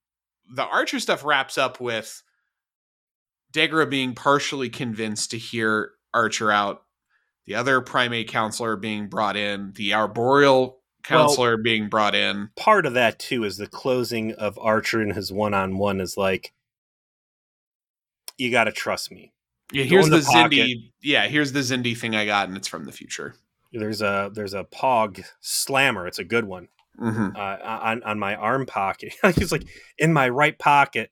the archer stuff wraps up with Degra being partially convinced to hear Archer out the other primate counselor being brought in, the arboreal counselor being brought in. Part of that too is the closing of Archer and his one on one is like, you got to trust me. Yeah, here's the, the. Xindi. Yeah, here's the Xindi thing I got, and it's from the future. There's a there's a Pog slammer. It's a good one. Mhm. uh, on on my arm pocket. He's like in my right pocket.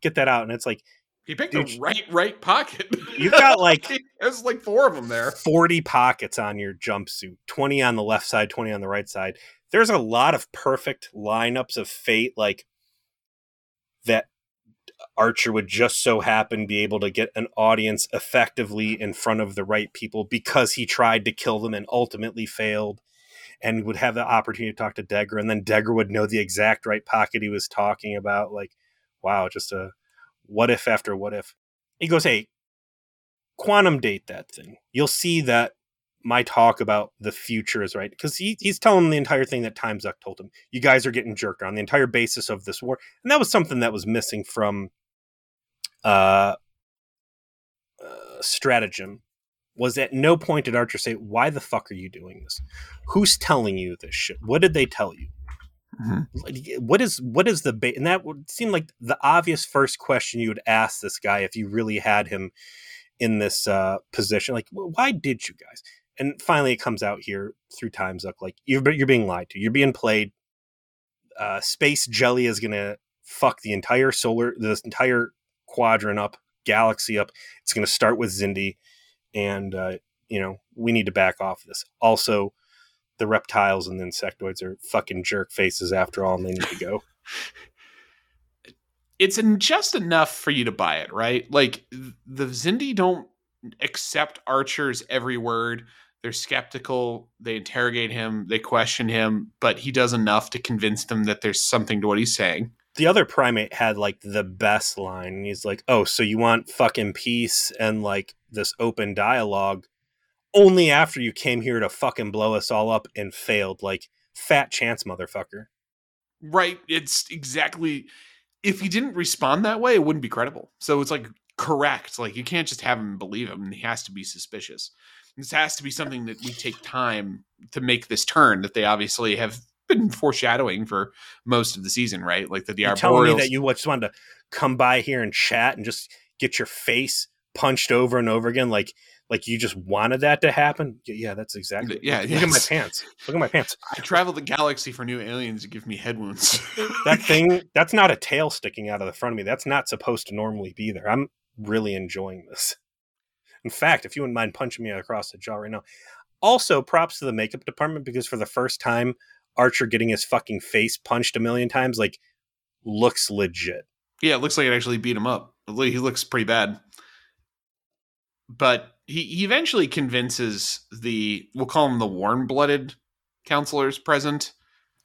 Get that out, and it's like He picked Dude, the right right pocket. You've got, like- there's like four of them there. forty pockets on your jumpsuit. Twenty on the left side, twenty on the right side. There's a lot of perfect lineups of fate, like that. Archer would just so happen be able to get an audience effectively in front of the right people because he tried to kill them and ultimately failed. and would have the opportunity to talk to Degra, and then Degra would know the exact right pocket he was talking about. Like, wow, just a what if after what if. He goes, hey, quantum date that thing. You'll see that my talk about the future is right because he, he's telling the entire thing that Time Zucc told him. You guys are getting jerked on the entire basis of this war, and that was something that was missing from uh, uh stratagem. Was at no point did Archer say, "Why the fuck are you doing this? Who's telling you this shit? What did they tell you? Mhm. What is what is the ba-? and that would seem like the obvious first question you would ask this guy if you really had him in this uh, position. Like, why did you guys? And finally, it comes out here through Times Up. Like, you're you're being lied to. You're being played. Uh, space jelly is gonna fuck the entire solar, this entire quadrant up, galaxy up. It's gonna start with Xindi, and uh, you know we need to back off this. Also, the reptiles and the insectoids are fucking jerk faces after all, and they need to go. It's just enough for you to buy it, right? Like the Xindi don't accept Archer's every word. They're skeptical. They interrogate him. They question him, but he does enough to convince them that there's something to what he's saying. the other primate had like the best line. He's like, "Oh, so you want fucking peace and like this open dialogue only after you came here to fucking blow us all up and failed? Like fat chance, motherfucker." Right. It's exactly if he didn't respond that way, it wouldn't be credible. So it's like correct. Like you can't just have him believe him. He has to be suspicious. This has to be something that we take time to make this turn that they obviously have been foreshadowing for most of the season, right? Like that the You're telling me that you just wanted to come by here and chat and just get your face punched over and over again, like like you just wanted that to happen? Yeah, that's exactly. Yeah, Look at my pants. Look at my pants. I travel the galaxy for new aliens to give me head wounds. That thing, that's not a tail sticking out of the front of me. That's not supposed to normally be there. I'm really enjoying this. In fact, if you wouldn't mind punching me across the jaw right now. Also, props to the makeup department because for the first time, Archer getting his fucking face punched a million times, like, looks legit. Yeah, it looks like it actually beat him up. He looks pretty bad. But he, he eventually convinces the we'll call him the warm blooded counselors present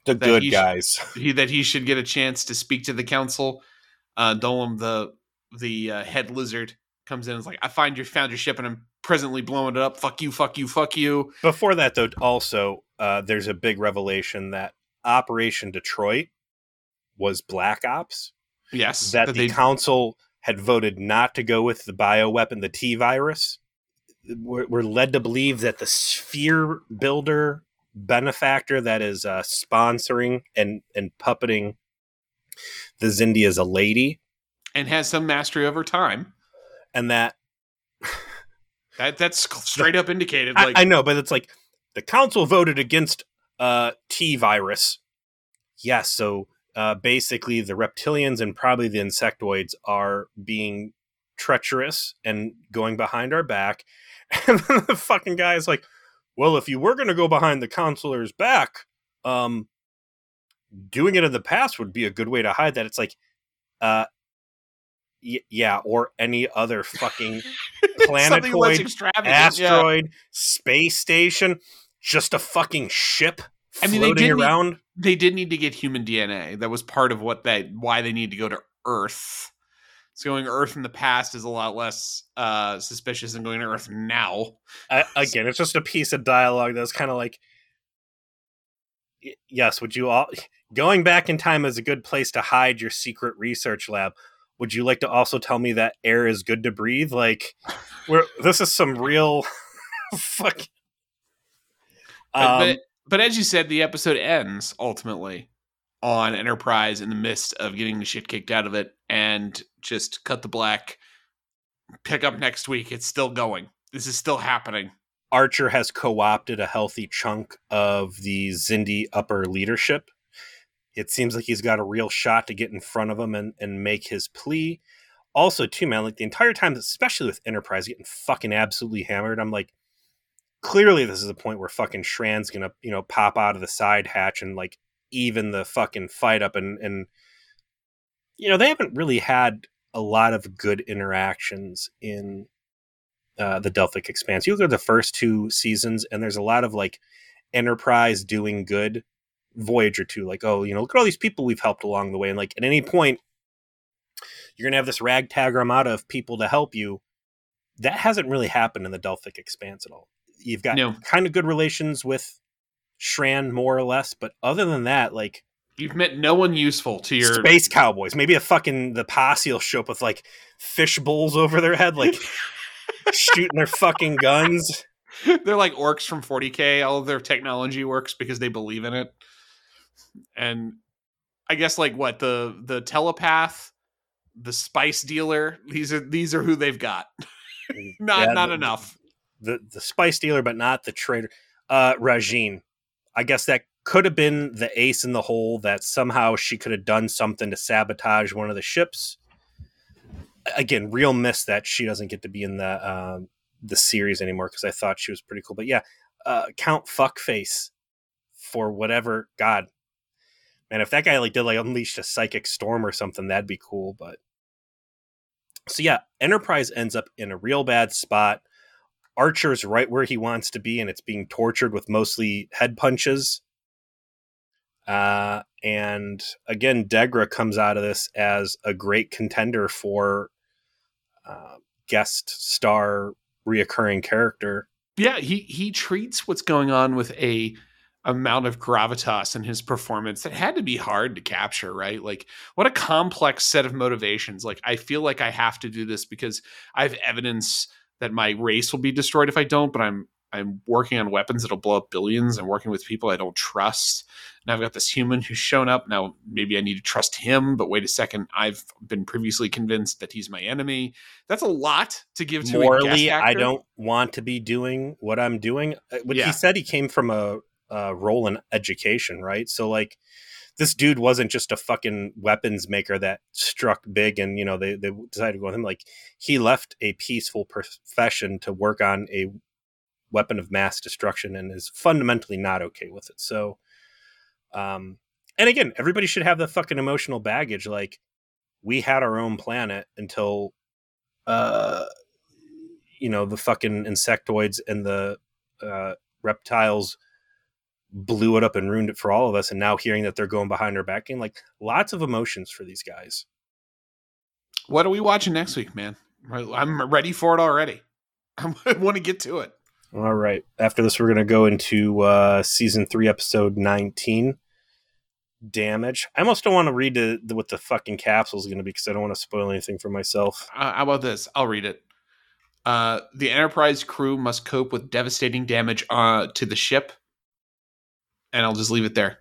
The That good he sh- guys. he, that he should get a chance to speak to the council. Uh, Dolim, the the uh, head lizard, comes in and is like, "I find your found your ship and I'm presently blowing it up. Fuck you, fuck you, fuck you." Before that, though, also, uh, there's a big revelation that Operation Detroit was Black Ops. Yes, that, the they council had voted not to go with the bioweapon, the T virus. We're, we're led to believe that the sphere builder benefactor that is uh, sponsoring and, and puppeting the Xindi is a lady, and has some mastery over time. and that That that's straight up indicated. I, Like I know, but it's like the council voted against uh, T virus. Yes, so uh, basically the reptilians and probably the insectoids are being treacherous and going behind our back. And then the fucking guy is like, "Well, if you were going to go behind the counselor's back, um, doing it in the past would be a good way to hide that." It's like, uh, y- yeah, or any other fucking planetoid extravagant. yeah. asteroid, space station, just a fucking ship I mean, they did need- around. they did need to get human DNA. That was part of what they why they need to go to Earth. So going to Earth in the past is a lot less uh, suspicious than going to Earth now. I, again, it's just a piece of dialogue that's kind of like, yes, would you all going back in time is a good place to hide your secret research lab. Would you like to also tell me that air is good to breathe? Like, we're this is some real fuck. Um, but but as you said, the episode ends ultimately on Enterprise in the midst of getting the shit kicked out of it, and just cut the black. Pick up next week. It's still going. This is still happening. Archer has co-opted a healthy chunk of the Xindi upper leadership. It seems like he's got a real shot to get in front of them and, and make his plea. Also, too, man, like the entire time, especially with Enterprise getting fucking absolutely hammered, I'm like, clearly this is a point where fucking Shran's gonna, you know, pop out of the side hatch and like even the fucking fight up and and you know, they haven't really had a lot of good interactions in uh, the Delphic Expanse. You look at the first two seasons, and there's a lot of like Enterprise doing good, Voyager too. Like, oh, you know, look at all these people we've helped along the way, and like at any point, you're gonna have this ragtag armada of people to help you. That hasn't really happened in the Delphic Expanse at all. You've got No. kind of good relations with Shran, more or less, but other than that, like You've met no one useful to your space cowboys. Maybe a fucking the posse will show up with like fish bowls over their head, like shooting their fucking guns. They're like orcs from 40k. All of their technology works because they believe in it. And I guess like what the the telepath, the spice dealer. These are these are who they've got. not Yeah, not the- enough. The the spice dealer, but not the trader. Uh, Rajiin. I guess that could have been the ace in the hole that somehow she could have done something to sabotage one of the ships. Again, real miss that she doesn't get to be in the um, the series anymore because I thought she was pretty cool. But yeah, uh, Count Fuckface for whatever God, man, if that guy like did like unleashed a psychic storm or something, that'd be cool. But so yeah, Enterprise ends up in a real bad spot. Archer's right where he wants to be, and it's being tortured with mostly head punches. Uh, and again, Degra comes out of this as a great contender for uh, guest star reoccurring character. Yeah, he he treats what's going on with a amount of gravitas in his performance that had to be hard to capture, right? Like what a complex set of motivations. Like I feel like I have to do this because I have evidence that my race will be destroyed if I don't, but I'm I'm working on weapons that'll blow up billions and working with people I don't trust. Now I've got this human who's shown up. Now maybe I need to trust him, but wait a second, I've been previously convinced that he's my enemy. That's a lot to give to a Morally, I don't want to be doing what I'm doing. Uh, What Yeah. he said, he came from a, a role in education, right? So like. This dude wasn't just a fucking weapons maker that struck big and you know they, they decided to go with him. Like he left a peaceful profession to work on a weapon of mass destruction and is fundamentally not okay with it. So, um, and again, everybody should have the fucking emotional baggage. Like, we had our own planet until, uh, you know, the fucking insectoids and the uh, reptiles blew it up and ruined it for all of us. And now hearing that they're going behind our back, and like lots of emotions for these guys. What are we watching next week, man? I'm ready for it already. I want to get to it. All right. After this, we're going to go into uh, season three, episode 19 Damage. I almost don't want to read the, the, what the fucking capsule is going to be because I don't want to spoil anything for myself. Uh, how about this? I'll read it. Uh, the Enterprise crew must cope with devastating damage uh, to the ship, and I'll just leave it there.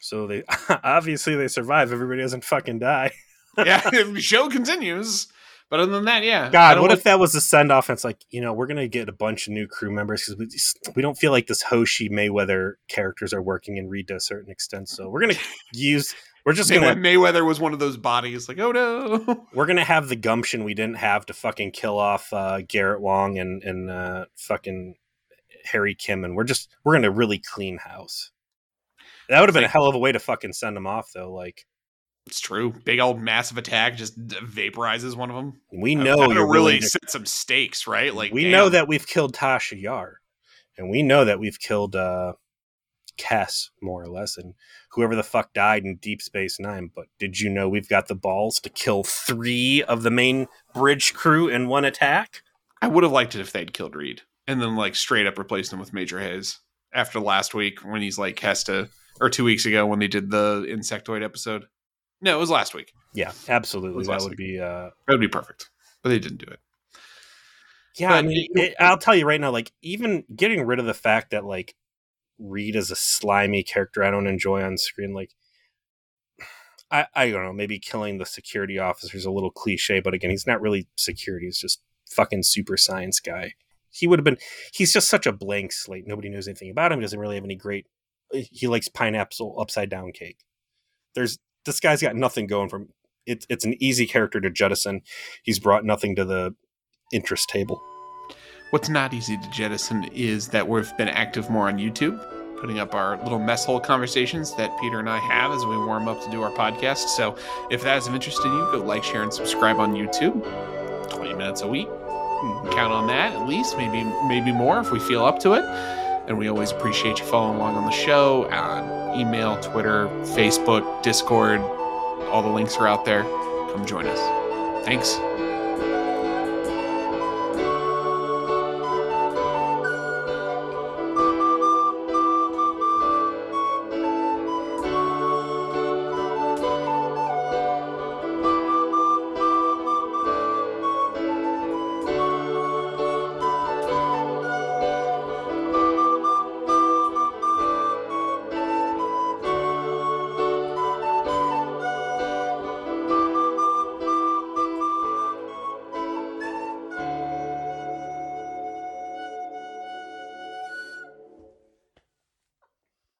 So they obviously they survive. Everybody doesn't fucking die. Yeah, the show continues, but other than that, yeah. God, what know- if that was the send off? It's like you know we're gonna get a bunch of new crew members because we just, we don't feel like this Hoshi Mayweather characters are working in Reed to a certain extent. So we're gonna use we're just gonna Mayweather was one of those bodies? Like, oh no. we're gonna have the gumption we didn't have to fucking kill off uh, Garrett Wang and and uh, fucking Harry Kim, and we're just we're gonna really clean house. That would have been a hell of a way to fucking send them off, though. Like It's true. Big old massive attack just vaporizes one of them. we know you're really set some stakes, right? Like we damn. know that we've killed Tasha Yar, and we know that we've killed uh, Kes more or less, and whoever the fuck died in Deep Space Nine. But did you know we've got the balls to kill three of the main bridge crew in one attack? I would have liked it if they'd killed Reed and then like straight up replaced him with Major Hayes after last week when he's like has to or two weeks ago when they did the insectoid episode. No, it was last week. Yeah, absolutely. That would week. be. Uh, That would be perfect. But they didn't do it. yeah, I But mean, it- it, I'll tell you right now, like even getting rid of the fact that like Reed is a slimy character I don't enjoy on screen, like. I, I don't know, maybe killing the security officer is a little cliche, but again, he's not really security. He's just fucking super science guy. He would have been. He's just such a blank slate. Nobody knows anything about him. He doesn't really have any great. Uh, he likes pineapple upside down cake. There's this guy's got nothing going from. It's it's an easy character to jettison. He's brought nothing to the interest table. What's not easy to jettison is that we've been active more on YouTube, putting up our little mess hole conversations that Peter and I have as we warm up to do our podcast. So if that is of interest to you, go like, share, and subscribe on YouTube. 20 minutes a week. Count on that at least, maybe maybe more if we feel up to it. And we always appreciate you following along on the show on email, Twitter, Facebook, Discord. All the links are out there. Come join us. Thanks.